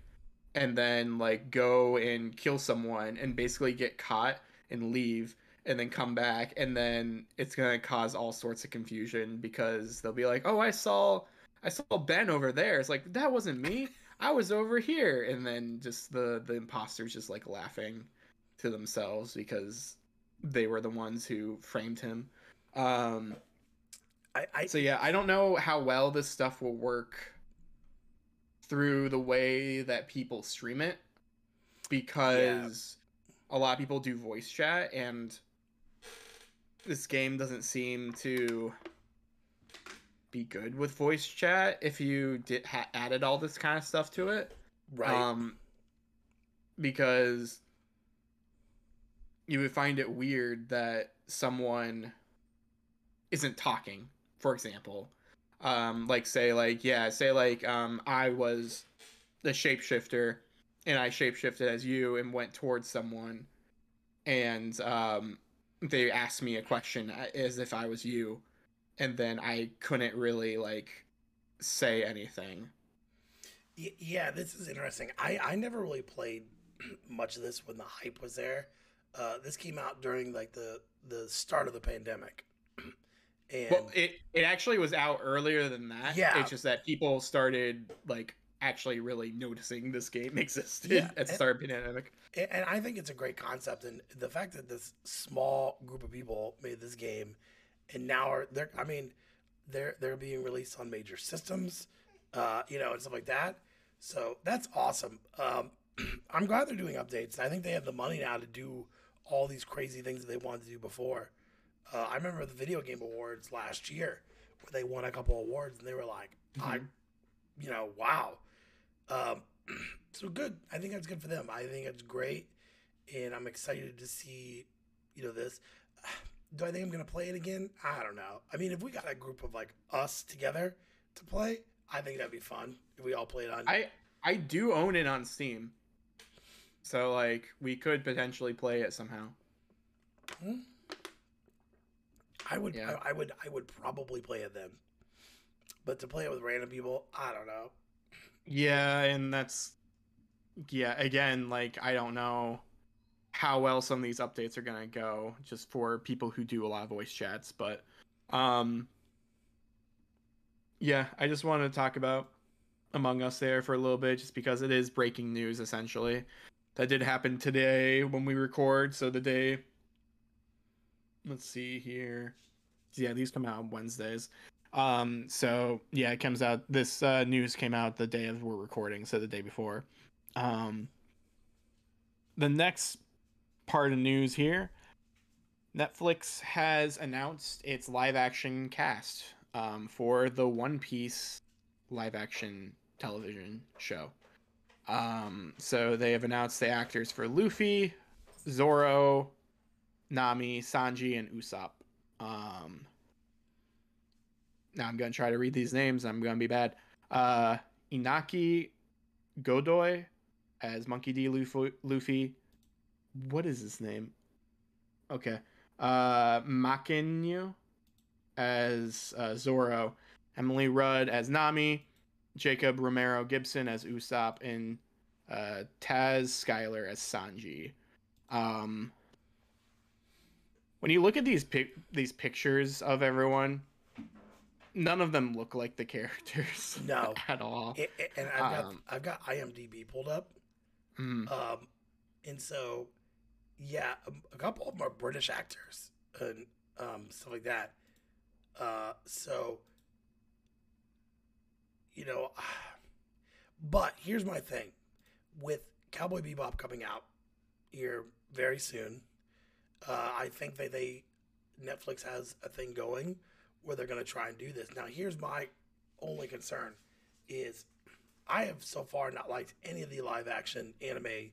and then like go and kill someone and basically get caught and leave and then come back and then it's going to cause all sorts of confusion because they'll be like oh i saw i saw ben over there. It's like that wasn't me. I was over here. And then just the the imposters just like laughing to themselves because they were the ones who framed him. Um I, I so yeah, I don't know how well this stuff will work through the way that people stream it because a lot of people do voice chat and this game doesn't seem to be good with voice chat if you did ha- added all this kind of stuff to it right. um because you would find it weird that someone isn't talking for example um like say like yeah say like um i was the shapeshifter and i shapeshifted as you and went towards someone and um they asked me a question as if i was you and then i couldn't really like say anything yeah, this is interesting. I, I never really played *clears throat* much of this when the hype was there. Uh, this came out during like the the start of the pandemic, and Well, it it actually was out earlier than that. Yeah. It's just that people started like actually really noticing this game *laughs* existed Yeah, at the and- start of pandemic. and and I think it's a great concept, and the fact that this small group of people made this game, and now are they're I mean, they're they're being released on major systems, uh, you know, and stuff like that. So that's awesome. Um, *clears throat* I'm glad they're doing updates. I think they have the money now to do all these crazy things that they wanted to do before. Uh, I remember the video game awards last year where they won a couple awards, and they were like, I, you know, wow. Um, *clears throat* so good. I think that's good for them. I think it's great, and I'm excited to see, you know, this. *sighs* Do I think I'm gonna play it again? I don't know. I mean, if we got a group of like us together to play, I think that'd be fun. If we all played on. I I do own it on Steam. So like we could potentially play it somehow. I would. Yeah. I, I would. I would probably play it then. But to play it with random people, I don't know. Yeah, and that's yeah, again, like I don't know how well some of these updates are going to go just for people who do a lot of voice chats, but um yeah, I just wanted to talk about Among Us there for a little bit just because it is breaking news essentially. That did happen today when we record, so the day let's see here. Yeah, these come out on Wednesdays. Um, so yeah, it comes out. This uh, news came out the day of we're recording, so the day before. Um, the next part of news here, Netflix has announced its live action cast um, for the One Piece live action television show. Um, so they have announced the actors for Luffy, Zoro, Nami, Sanji, and Usopp. Um, now I'm gonna try to read these names. I'm gonna be bad. Uh, Inaki Godoy as Monkey D. Luffy. Luffy. What is his name? Okay. Uh, as uh, Zoro. Emily Rudd as Nami. Jacob Romero Gibson as Usopp. And uh, Taz Skylar as Sanji. Um, when you look at these pic- these pictures of everyone, none of them look like the characters. *laughs* No. at all. A- a- And I've got Um, I've got IMDb pulled up, Mm. um, and so yeah, um, a couple of them are British actors and um, stuff like that. Uh, so you know, *sighs* but here's my thing with Cowboy Bebop coming out here very soon. Uh, I think that they Netflix has a thing going where they're going to try and do this. Now, here's my only concern: is I have so far not liked any of the live action anime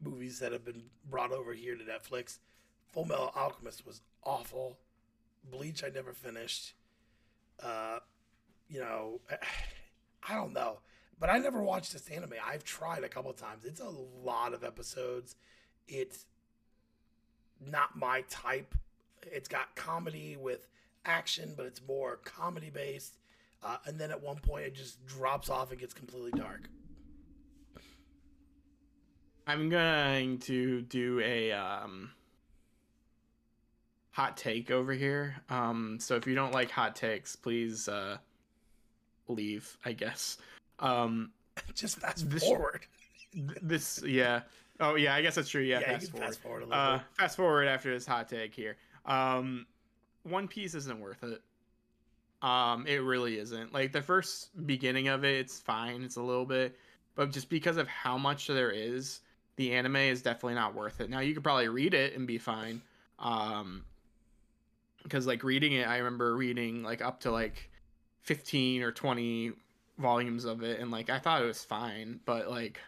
movies that have been brought over here to Netflix. Full Metal Alchemist was awful. Bleach I never finished. Uh, you know, *sighs* I don't know, but I never watched this anime. I've tried a couple times. It's a lot of episodes. It's not my type. It's got comedy with action, but it's more comedy based. Uh, and then at one point, it just drops off and gets completely dark. I'm going to do a um, hot take over here. Um, so if you don't like hot takes, please uh, leave. I guess. Um, *laughs* Just fast This- forward. this, yeah. Oh yeah, I guess that's true. Yeah, Yeah, fast forward. fast forward a little Uh, fast forward after this hot take here. Um, One Piece isn't worth it. Um, it really isn't. Like the first beginning of it, it's fine. It's a little bit, but just because of how much there is, the anime is definitely not worth it. Now you could probably read it and be fine. Um, because like reading it, I remember reading like up to like fifteen or twenty volumes of it, and like I thought it was fine, but like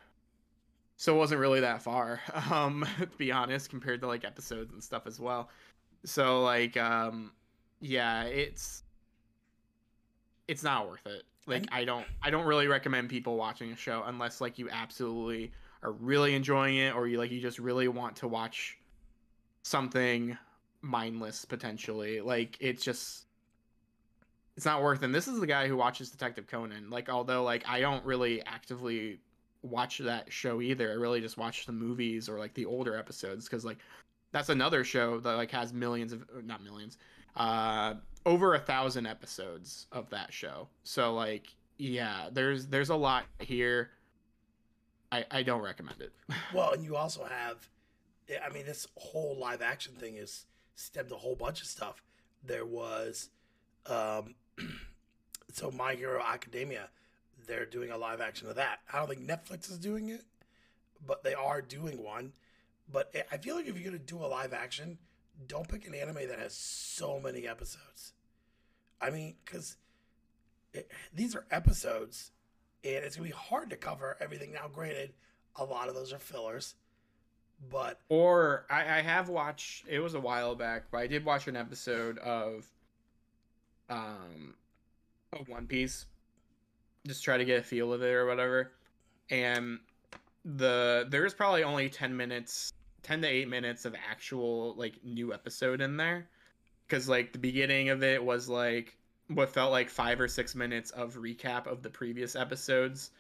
so it wasn't really that far *laughs* um to be honest compared to like episodes and stuff as well. So like um yeah it's it's not worth it. Like i don't i don't really recommend people watching a show unless like you absolutely are really enjoying it or you like you just really want to watch something mindless potentially. Like it's just it's not worth it. And this is the guy who watches detective conan. Like although like i don't really actively watch that show either. I really just watch the movies or like the older episodes because like that's another show that like has millions of not millions, uh, over a thousand episodes of that show. So like yeah, there's there's a lot here. I I don't recommend it. *laughs* Well, and you also have, I mean, this whole live action thing is stemmed a whole bunch of stuff. There was, um, *clears throat* so My Hero Academia, they're doing a live action of that. I don't think Netflix is doing it, but they are doing one. But I- feel like if you're gonna do a live action, don't pick an anime that has so many episodes. I mean, because these are episodes, and it's gonna be hard to cover everything. Now, granted, a lot of those are fillers, but Or I, I have watched. It was a while back, but I did watch an episode of, um, of One Piece. Just try to get a feel of it or whatever, and the there's probably only ten minutes, ten to eight minutes of actual like new episode in there, because like the beginning of it was like what felt like five or six minutes of recap of the previous episodes,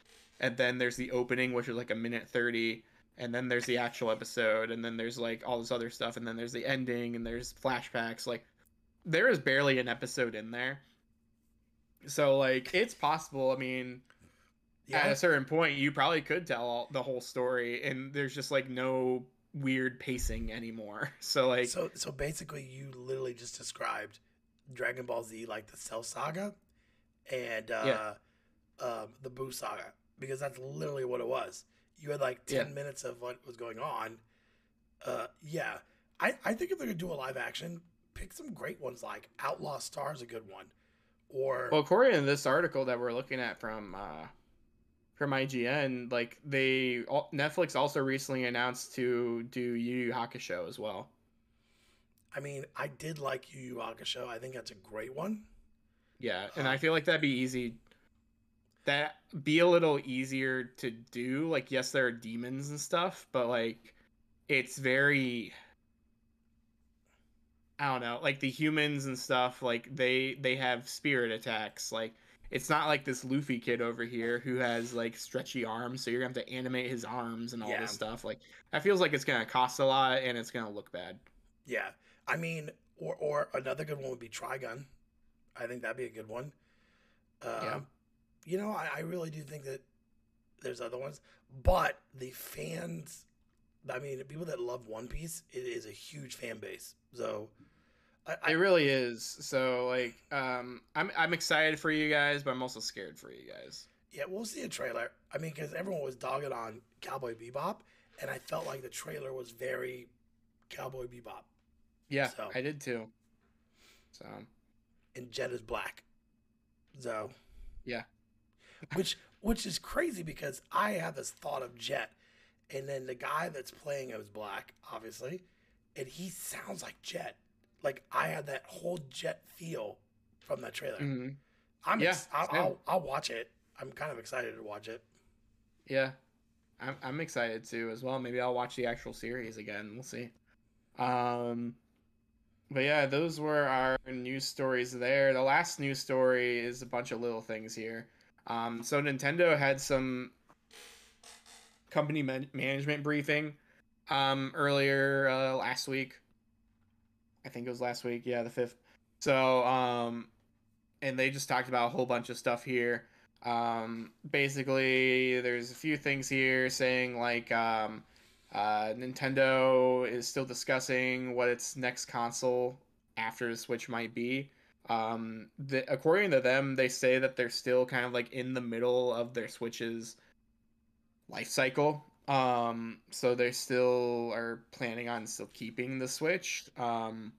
and then there's the opening which is like a minute thirty. And then there's the actual episode. And then there's like all this other stuff. And then there's the ending. And there's flashbacks. Like there is barely an episode in there so like it's possible i mean at a certain point you probably could tell all, the whole story and there's just like no weird pacing anymore *laughs* so like so so basically, you literally just described Dragon Ball Z like the Cell Saga and uh, um, the Boo Saga because that's literally what it was. You had like ten Yeah. minutes of what was going on. Uh, yeah, I I think if they're gonna do a live action, pick some great ones like Outlaw Star is a good one, or well according to this article that we're looking at from uh from ign like they netflix also recently announced to do yu yu hakusho as well I mean, I did like Yu Yu Hakusho. I think that's a great one. Yeah, and I feel like that'd be easy. That be a little easier to do. Like, yes, there are demons and stuff, but like, it's very. I don't know, like the humans and stuff. Like they they have spirit attacks. Like it's not like this Luffy kid over here who has like stretchy arms, so you're gonna have to animate his arms and all Yeah. this stuff. Like that feels like it's gonna cost a lot and it's gonna look bad. Yeah, I mean, or or another good one would be Trigun. I think that'd be a good one. Um, Yeah. You know, I, I really do think that there's other ones, but the fans, I mean, people that love One Piece, it is a huge fan base. So, I, I It really is. So like, um, I'm I'm excited for you guys, but I'm also scared for you guys. yeah, we'll see a trailer. I mean, because everyone was dogging on Cowboy Bebop, and I felt like the trailer was very Cowboy Bebop, Yeah, So- I did too. So and Jet is black. So, Yeah. *laughs* which which is crazy because I have this thought of Jet, and then the guy that's playing him is black, obviously, and he sounds like Jet. Like I had that whole Jet feel from that trailer. mhm. I'm Yeah, ex- I'll. I'll I'll watch it. I'm kind of excited to watch it. yeah, I'm I'm excited too as well. Maybe I'll watch the actual series again. We'll see. Um, but yeah, those were our news stories there. The last news story is a bunch of little things here. Um, so Nintendo had some company man- management briefing um earlier uh, last week. I think it was last week. Yeah, the fifth. So um, and they just talked about a whole bunch of stuff here. Um, basically, there's a few things here saying like um, uh, Nintendo is still discussing what its next console after the Switch might be. Um, the, according to them, they say that they're still kind of like in the middle of their Switch's life cycle. Um, so they still are planning on still keeping the Switch. Um,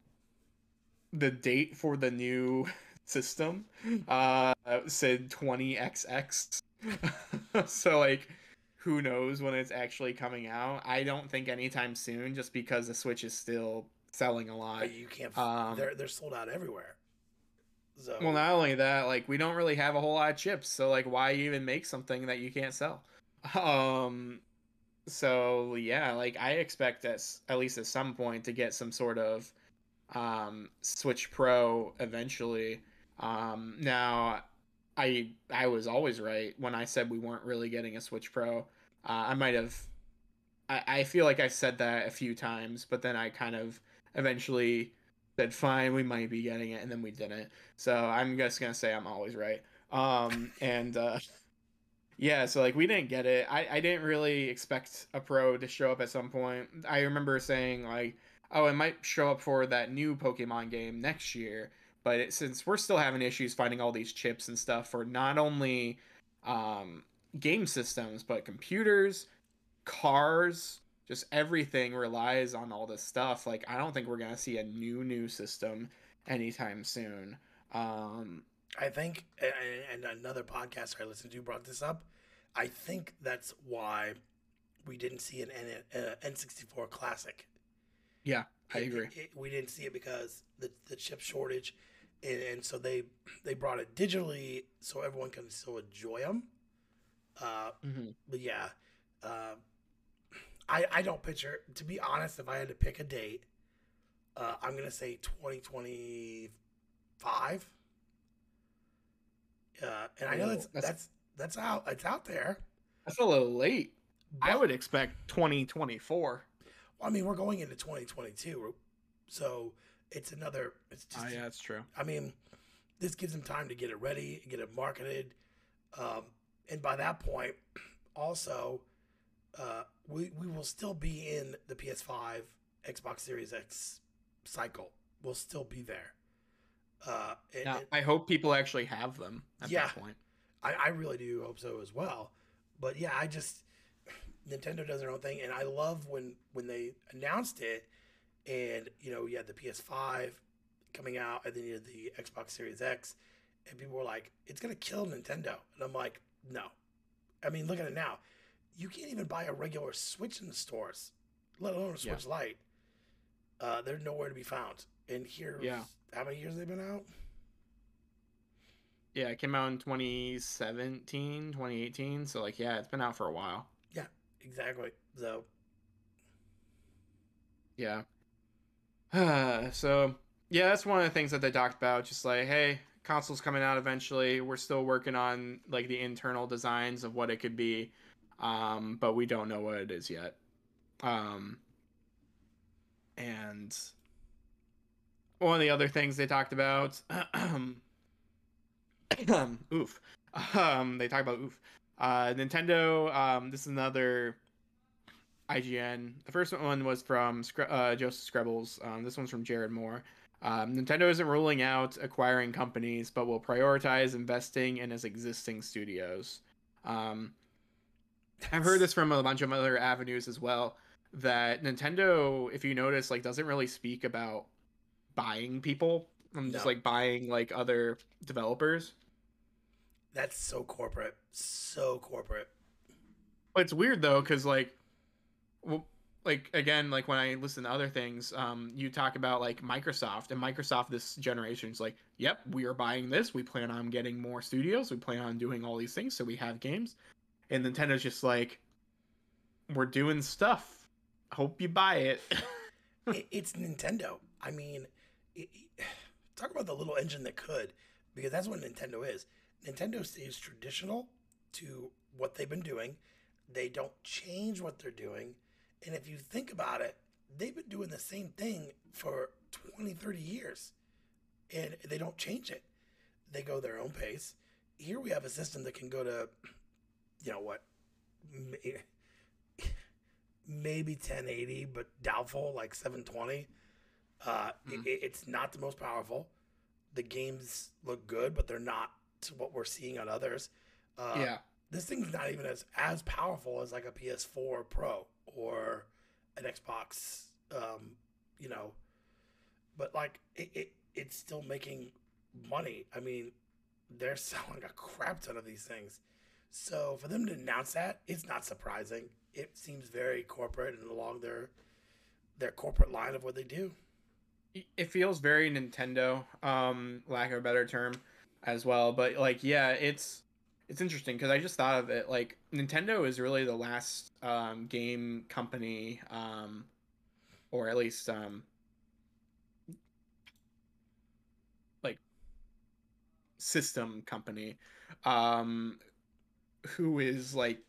the date for the new *laughs* system uh said 20xx *laughs* so like who knows when it's actually coming out i don't think anytime soon just because the switch is still selling a lot you can't. um, they're they're sold out everywhere. So well not only that like we don't really have a whole lot of chips so like why even make something that you can't sell *laughs* um so yeah like i expect us at least at some point to get some sort of um switch pro eventually. Um now i i was always right when i said we weren't really getting a switch pro. Uh, i might have I, I feel like i said that a few times but then i kind of eventually said fine we might be getting it and then we didn't. So i'm just gonna say i'm always right. Um and uh *laughs* yeah so like we didn't get it. I i didn't really expect a pro to show up at some point. I remember saying like oh it might show up for that new pokemon game next year. But it, since we're still having issues finding all these chips and stuff for not only um game systems but computers cars just everything relies on all this stuff like i don't think we're gonna see a new new system anytime soon. Um I think, and, another podcaster I listened to brought this up. I think that's why we didn't see an N, uh, N64 Classic. yeah i agree it- it- we didn't see it because the the chip shortage, and, and so they they brought it digitally so everyone can still enjoy them. Uh, hmm but yeah, uh, I I don't picture. To be honest, if I had to pick a date, uh, I'm gonna say 2025. Uh, and I know Oh, that's that's- that's that's out. It's out there. that's a little late i would expect 2024 I mean, we're going into 2022, so it's another. It's just. oh yeah that's true I mean, this gives them time to get it ready, get it marketed, um, and by that point, *clears throat* also, uh, we we will still be in the PS5, Xbox Series X cycle. We'll still be there. Uh, and- yeah and i hope people actually have them at Yeah. that point I, I really do hope so as well. But yeah, I just *sighs* Nintendo does their own thing, and I love when when they announced it, and you know you had the PS5 coming out, and then you had the Xbox Series X, and people were like, "It's gonna kill Nintendo," and I'm like, "No." I mean, look at it now. You can't even buy a regular Switch in the stores, let alone a Yeah. Switch Lite. Uh, they're nowhere to be found. And here, Yeah. how many years they've been out? Yeah, it came out in 2017, 2018. So like, yeah, it's been out for a while. Yeah, exactly. So Yeah. *sighs* so yeah, that's one of the things that they talked about. Just like, hey, console's coming out eventually. We're still working on like the internal designs of what it could be, um, but we don't know what it is yet. Um, and one of the other things they talked about, *coughs* *coughs* oof, um, they talk about oof. Uh, Nintendo. Um, this is another IGN. The first one was from uh, Joseph Skrebels. Um, this one's from Jared Moore. Um, Nintendo isn't ruling out acquiring companies, but will prioritize investing in its existing studios. Um, I've heard this from a bunch of other avenues as well. That Nintendo, if you notice, like doesn't really speak about buying people. I'm just No. like buying like other developers. that's so corporate. So corporate. It's weird though, because like, well, like again, like when I listen to other things, um, you talk about like Microsoft and Microsoft this generation is like, yep, we are buying this. We plan on getting more studios. We plan on doing all these things, so we have games. And Nintendo's just like, we're doing stuff. Hope you buy it. *laughs* it, it's Nintendo. I mean, *sighs* talk about the little engine that could, because that's what Nintendo is. Nintendo stays traditional to what they've been doing. They don't change what they're doing. And if you think about it, they've been doing the same thing for 20, 30 years. And they don't change it. They go their own pace. Here we have a system that can go to, *clears throat* you know what, *laughs* maybe 1080, but doubtful, like 720. Uh, Mhm. it, it's not the most powerful. The games look good, but they're not to what we're seeing on others. Uh, yeah, This thing's not even as as powerful as like a PS4 Pro or an Xbox. Um, you know, but like it, it it's still making money. I mean, they're *laughs* selling a crap ton of these things. So for them to announce that, it's not surprising. It seems very corporate and along their their corporate line of what they do. It feels very Nintendo, um, lack of a better term, as well. But like, yeah, it's it's interesting because I just thought of it. Like, Nintendo is really the last um, game company, um, or at least um, like system company, um, who is like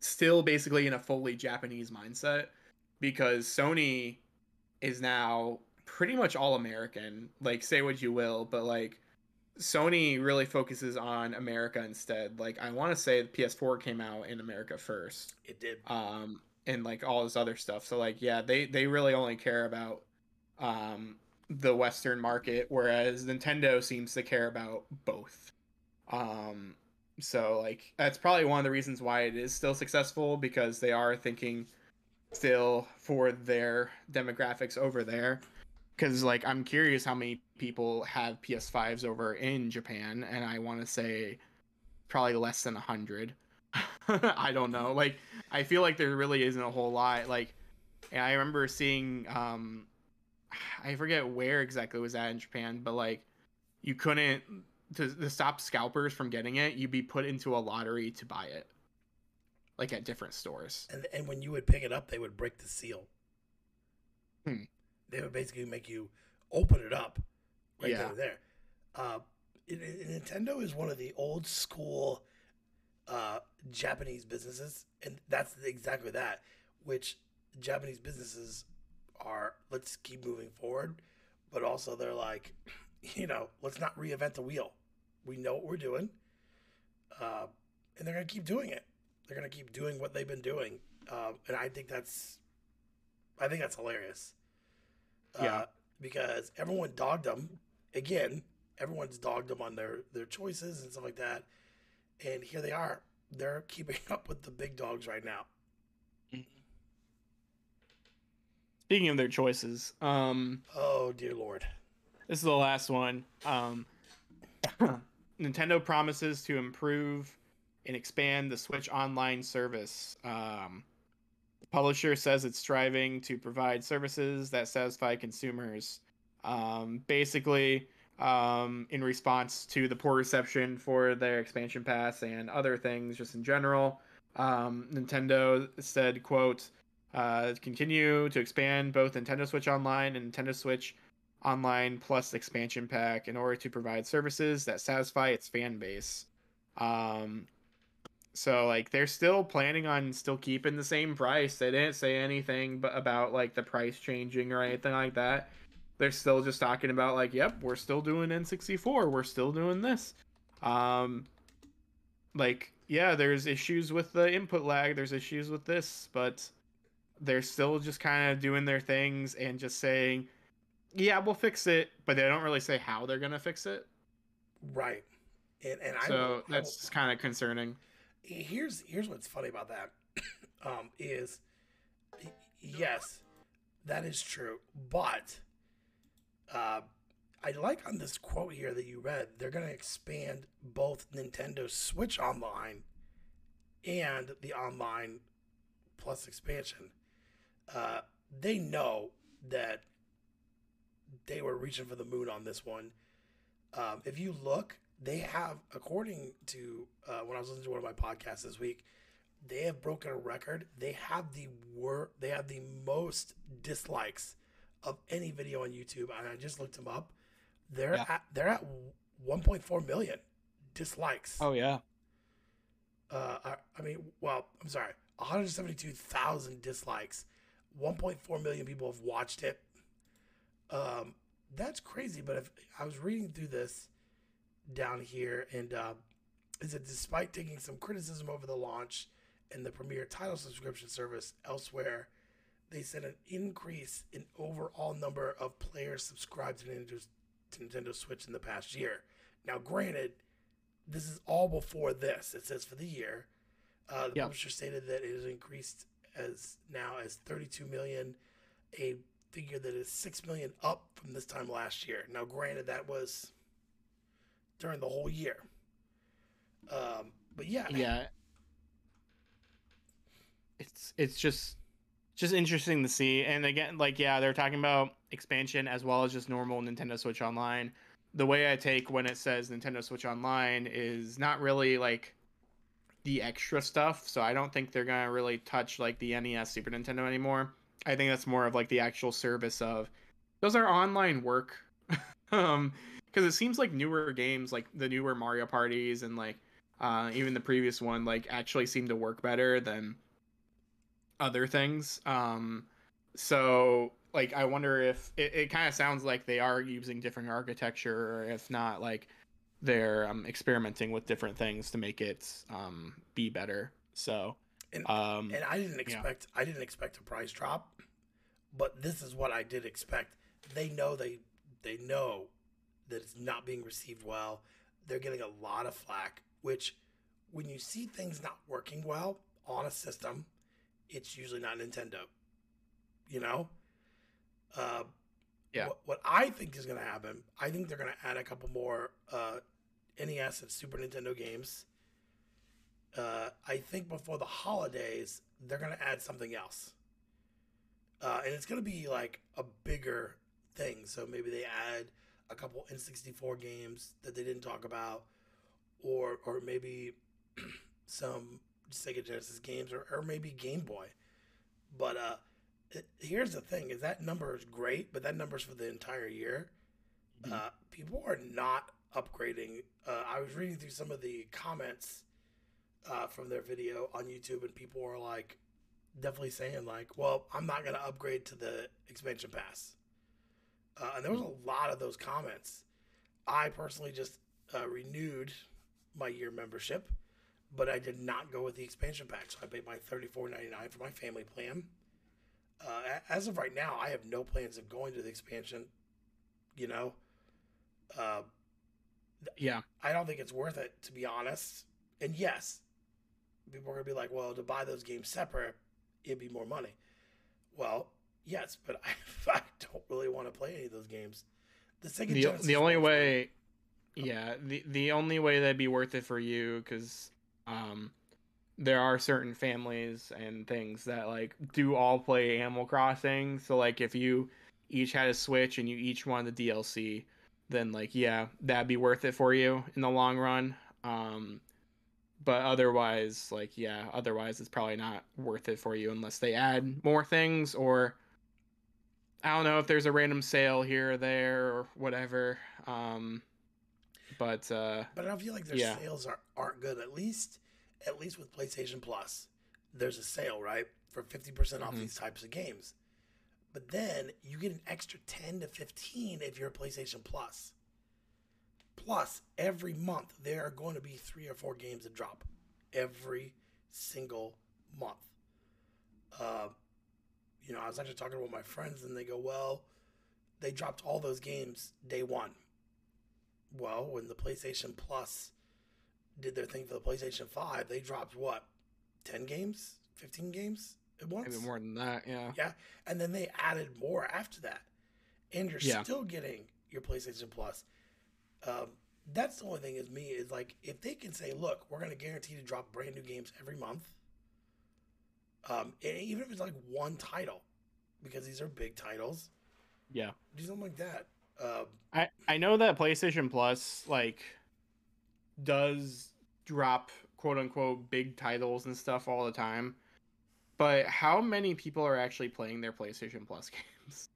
still basically in a fully Japanese mindset because Sony is now pretty much all American. Like, say what you will, but like, Sony really focuses on America instead. Like, I want to say the PS4 came out in America first, It did. um, and like all this other stuff. So like, yeah, they they really only care about um the Western market, whereas Nintendo seems to care about both. Um, so like, that's probably one of the reasons why it is still successful because they are thinking still for their demographics over there. Because like i'm curious how many people have ps5s over in japan and i want to say probably less than 100 *laughs* i don't know. Like i feel like there really isn't a whole lot like and i remember seeing um i forget where exactly was that in japan but like you couldn't to, to stop scalpers from getting it you'd be put into a lottery to buy it like at different stores And and when you would pick it up, they would break the seal. Hmm. They would basically make you open it up right Yeah. there. Uh, it- it- Nintendo is one of the old school uh, Japanese businesses, and that's exactly that. Which Japanese businesses are. Let's keep moving forward, but also they're like, *clears throat* you know, let's not reinvent the wheel. We know what we're doing, uh, and they're gonna keep doing it. They're gonna keep doing what they've been doing, um, and I think that's, I think that's hilarious. Uh, Yeah. because everyone dogged them. Again, everyone's dogged them on their their choices and stuff like that, and here they are. They're keeping *laughs* up with the big dogs right now. speaking of their choices um Oh dear lord. This is the last one. Um, *coughs* Nintendo promises to improve and expand the Switch Online service. Um, publisher says it's striving to provide services that satisfy consumers. Um, basically, um, in response to the poor reception for their expansion pass and other things, just in general, um, Nintendo said, "quote uh, Continue to expand both Nintendo Switch Online and Nintendo Switch Online Plus expansion pack in order to provide services that satisfy its fan base." Um, so like they're still planning on still keeping the same price. They didn't say anything but about like the price changing or anything like that. They're still just talking about like, yep, we're still doing N64. We're still doing this. Um like yeah, there's issues with the input lag, there's issues with this, but they're still just kind of doing their things and just saying, yeah, we'll fix it, but they don't really say how they're going to fix it. Right. And, and I so I, that's kind of concerning here's here's what's funny about that *coughs* um, is yes, that is true, but uh, I like on this quote here that you read, they're going to expand both Nintendo Switch Online and the Online Plus expansion. Uh, they know that they were reaching for the moon on this one. Um, if you look, they have, according to uh, when I was listening to one of my podcasts this week, they have broken a record. They have the wor- They have the most dislikes of any video on YouTube, and I just looked them up. They're yeah. at they're at 1.4 million dislikes. Oh yeah. Uh, I, I mean, well, I'm sorry, 172,000 dislikes. 1.4 million people have watched it. Um, that's crazy. But if I was reading through this, down here, and uh, is that despite taking some criticism over the launch and the premier title subscription service elsewhere, they said an increase in overall number of players subscribed to Nintendo, to Nintendo Switch in the past year. Now, granted, this is all before this. It says for the year. Uh, the yep. publisher stated that it has increased as now as 32 million, a figure that is 6 million up from this time last year. Now, granted, that was during the whole year. Um, but yeah, yeah, it's it's just just interesting to see. And again, like yeah, they're talking about expansion as well as just normal Nintendo Switch Online. The way I take when it says Nintendo Switch Online is not really like the extra stuff. So I don't think they're gonna really touch like the NES Super Nintendo anymore. I think that's more of like the actual service of those are online work. *laughs* um, because it seems like newer games, like the newer Mario parties and like uh, even the previous one, like actually seem to work better than other things. Um, so like I wonder if it, it kind of sounds like they are using different architecture, or if not, like they're um, experimenting with different things to make it um, be better. So and, um, and I didn't expect yeah. I didn't expect a price drop, but this is what I did expect. They know they they know that it's not being received well. They're getting a lot of flack, which when you see things not working well on a system, it's usually not Nintendo. You know? Uh, yeah. What, what, I think is going to happen, I think they're going to add a couple more uh, NES and Super Nintendo games. Uh, I think before the holidays, they're going to add something else. Uh, and it's going to be like a bigger thing. So maybe they add a couple N64 games that they didn't talk about, or or maybe *clears throat* some Sega Genesis games, or, or maybe Game Boy. But uh, it, here's the thing: is that number is great, but that number's for the entire year. Mm-hmm. Uh, people are not upgrading. Uh, I was reading through some of the comments uh, from their video on YouTube, and people were like, definitely saying like, "Well, I'm not gonna upgrade to the expansion pass." Uh, and there was a lot of those comments. I personally just uh, renewed my year membership, but I did not go with the expansion pack. So I paid my thirty four ninety nine for my family plan. Uh, as of right now, I have no plans of going to the expansion. You know, uh, yeah, I don't think it's worth it to be honest. And yes, people are gonna be like, "Well, to buy those games separate, it'd be more money." Well, Yes, but I, *laughs* I don't really want to play any of those games. The Sega the, Genesis the only way, yeah, the the only way that'd be worth it for you because um, there are certain families and things that like do all play Animal Crossing. So like if you each had a Switch and you each wanted the DLC, then like yeah, that'd be worth it for you in the long run. Um, but otherwise, like yeah, otherwise it's probably not worth it for you unless they add more things or I don't know if there's a random sale here or there or whatever. Um, but uh, but I don't feel like their yeah. sales are aren't good. At least at least with PlayStation Plus, there's a sale right for fifty percent off Mhm. these types of games. But then you get an extra ten to fifteen if you're a PlayStation Plus. Plus, every month there are going to be three or four games that drop every single month. Uh, you know, I was actually talking with my friends, and they go, "Well, they dropped all those games day one." Well, when the PlayStation Plus did their thing for the PlayStation Five, they dropped what, ten games, fifteen games at once, maybe more than that. Yeah. yeah, and then they added more after that, and you're Yeah. still getting your PlayStation Plus. Um, that's the only thing is me is like if they can say, look, we're going to guarantee to drop brand new games every month, um, and even if it's like one title, because these are big titles, Yeah. do something like that. Um, I I know that PlayStation Plus like does drop quote unquote big titles and stuff all the time. But how many people are actually playing their PlayStation Plus *laughs* games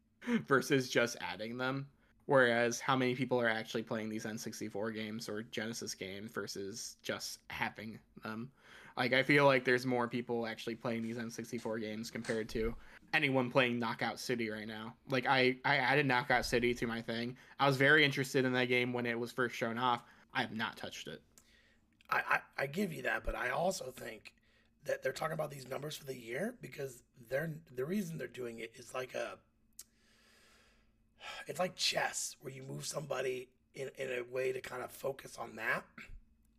versus just adding them? Whereas how many people are actually playing these N64 games or Genesis games versus just having them? Like I feel like there's more people actually playing these N64 games compared to anyone playing Knockout City right now. Like I I added Knockout City to my thing. I was very interested in that game when it was first shown off. I have not touched it. I, I, I give you that, but I also think that they're talking about these numbers for the year because they're the reason they're doing it is like a it's like chess where you move somebody in, in a way to kind of focus on that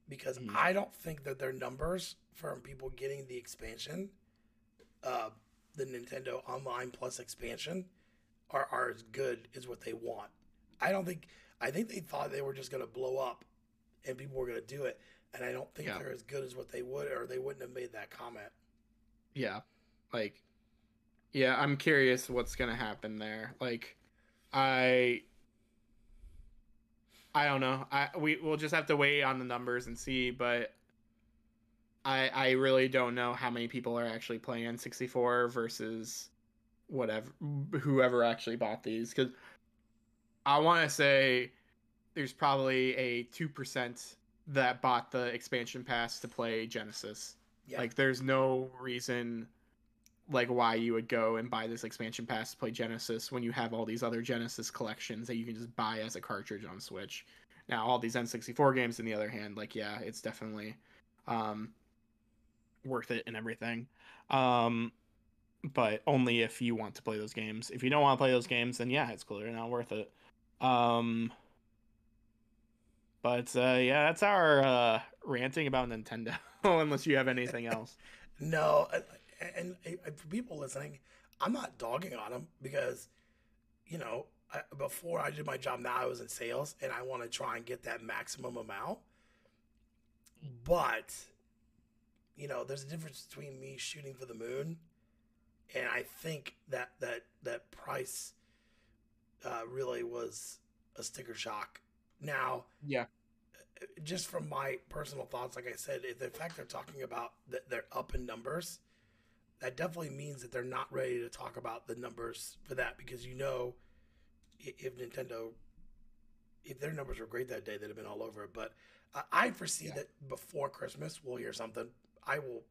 because Mhm. I don't think that their numbers from people getting the expansion, uh, the Nintendo Online Plus expansion, are, are as good as what they want. I don't think I think they thought they were just going to blow up and people were going to do it, and I don't think Yeah. they're as good as what they would, or they wouldn't have made that comment. Yeah. Like yeah, I'm curious what's going to happen there. Like I I don't know. I we we'll just have to wait on the numbers and see, but I I really don't know how many people are actually playing N64 versus whatever whoever actually bought these cuz I want to say there's probably a 2% that bought the expansion pass to play Genesis. Yeah. Like there's no reason like why you would go and buy this expansion pass to play Genesis when you have all these other Genesis collections that you can just buy as a cartridge on Switch. Now all these N64 games on the other hand, like yeah, it's definitely um worth it and everything. Um but only if you want to play those games. If you don't want to play those games, then yeah, it's clearly not worth it. Um but uh yeah, that's our uh ranting about Nintendo *laughs* unless you have anything else. *laughs* No, and, and, and for people listening, I'm not dogging on them because, you know, I, before I did my job, now I was in sales, and I want to try and get that maximum amount. But, you know, there's a difference between me shooting for the moon, and I think that that that price uh, really was a sticker shock. Now, Yeah. just from my personal thoughts, like I said, if the fact they're talking about that they're up in numbers, that definitely means that they're not ready to talk about the numbers for that because you know, if Nintendo, if their numbers were great that day, they'd have been all over it. But I, I foresee Yeah. that before Christmas we'll hear something. I will.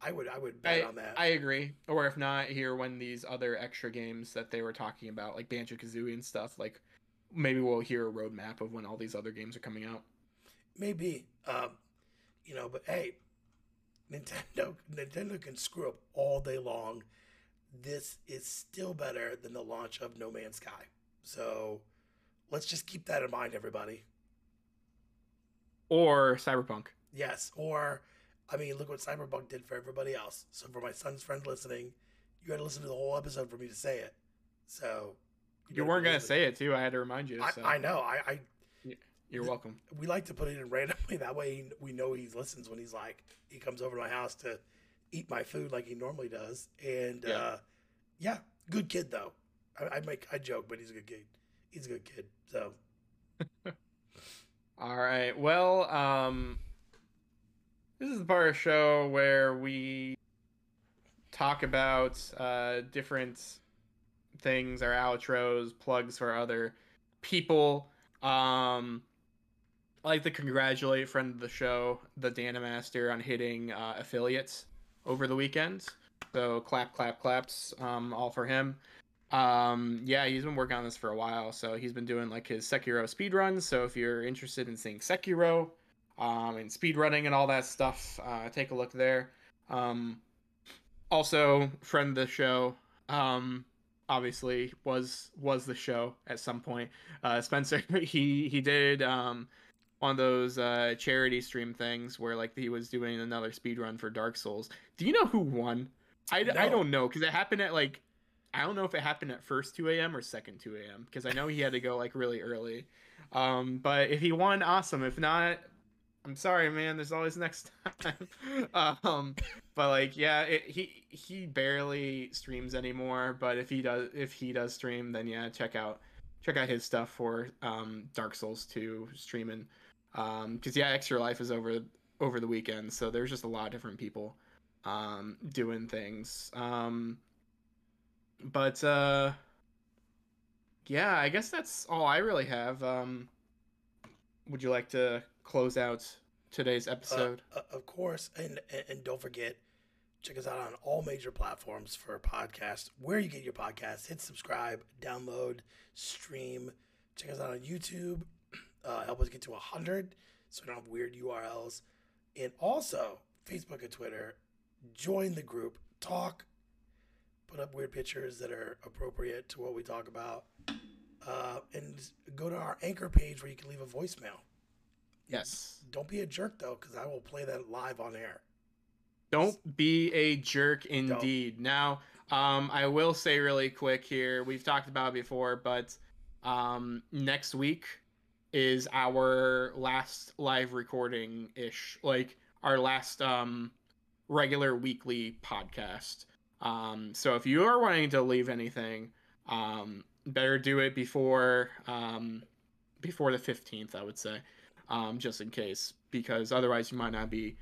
I would. I would bet I, on that. I agree. Or if not, here when these other extra games that they were talking about, like Banjo Kazooie and stuff, like maybe we'll hear a roadmap of when all these other games are coming out. Maybe, um, you know, but hey, Nintendo Nintendo can screw up all day long. This is still better than the launch of No Man's Sky. So let's just keep that in mind, everybody. Or Cyberpunk. Yes, or I mean, look what Cyberpunk did for everybody else. So for my son's friend listening, you had to listen to the whole episode for me to say it. So You gotta weren't gonna it. say it too. I had to remind you. I, so. I know. I, I. You're welcome. We like to put it in *laughs* randomly. That way we know he listens when he's like he comes over to my house to eat my food like he normally does. And Yeah. uh, yeah, good kid though. I, I make I joke, but he's a good kid. He's a good kid. So *laughs* All right. Well, um, this is the part of the show where we talk about uh, different things, our outros, plugs for other people. Um, I like to congratulate friend of the show, the Dana Master, on hitting uh, affiliates over the weekend. So clap, clap, claps, um, all for him. Um, yeah, he's been working on this for a while, so he's been doing like his Sekiro speed runs. So if you're interested in seeing Sekiro, um, and speedrunning and all that stuff, uh, take a look there. Um, also, friend of the show, um, obviously was was the show at some point. Uh, Spencer, *laughs* he he did um one of those uh charity stream things where like he was doing another speed run for Dark Souls. Do you know who won? I, I don't know because it happened at like I don't know if it happened at first 2 a.m. or second 2 a.m. because I know he had to go like really early. Um, but if he won, awesome. If not, I'm sorry, man. There's always next time. *laughs* um, but like, yeah, it, he he barely streams anymore. But if he does, if he does stream, then yeah, check out check out his stuff for um, Dark Souls 2 streaming. Um, because yeah, Extra Life is over over the weekend, so there's just a lot of different people um doing things. Um, but uh, yeah, I guess that's all I really have. Um, would you like to close out today's uh, episode? uh, of course, and, and and don't forget, check us out on all major platforms for podcasts. Where you get your podcasts, hit subscribe, download, stream. Check us out on YouTube. Uh, help us get to hundred, so we don't have weird URLs. And also Facebook and Twitter. Join the group. Talk. Put up weird pictures that are appropriate to what we talk about. Uh, and go to our anchor page where you can leave a voicemail. yes. Don't be a jerk though, because I will play that live on air. Don't be a jerk indeed. Now, um, I will say really quick here, we've talked about it before, but um, next week is our last live recording ish, like our last um, regular weekly podcast. Um, so if you are wanting to leave anything, um, better do it before um, before the 15th, I would say, um, just in case, because otherwise you might not be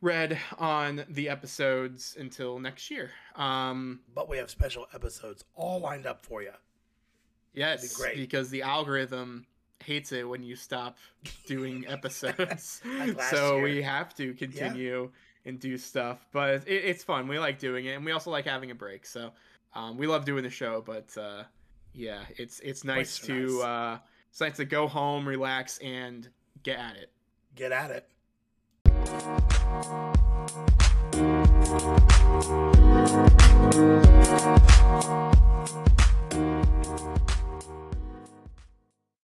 read on the episodes until next year. Um, But we have special episodes all lined up for you. yes, great. because the algorithm hates it when you stop doing *laughs* episodes. *laughs* Like so year. we have to continue and do stuff. But it, it's fun. We like doing it, and we also like having a break. So um, we love doing the show. But uh, yeah, it's it's nice to nice. Uh, it's nice to go home, relax, and get at it. Get at it. Thank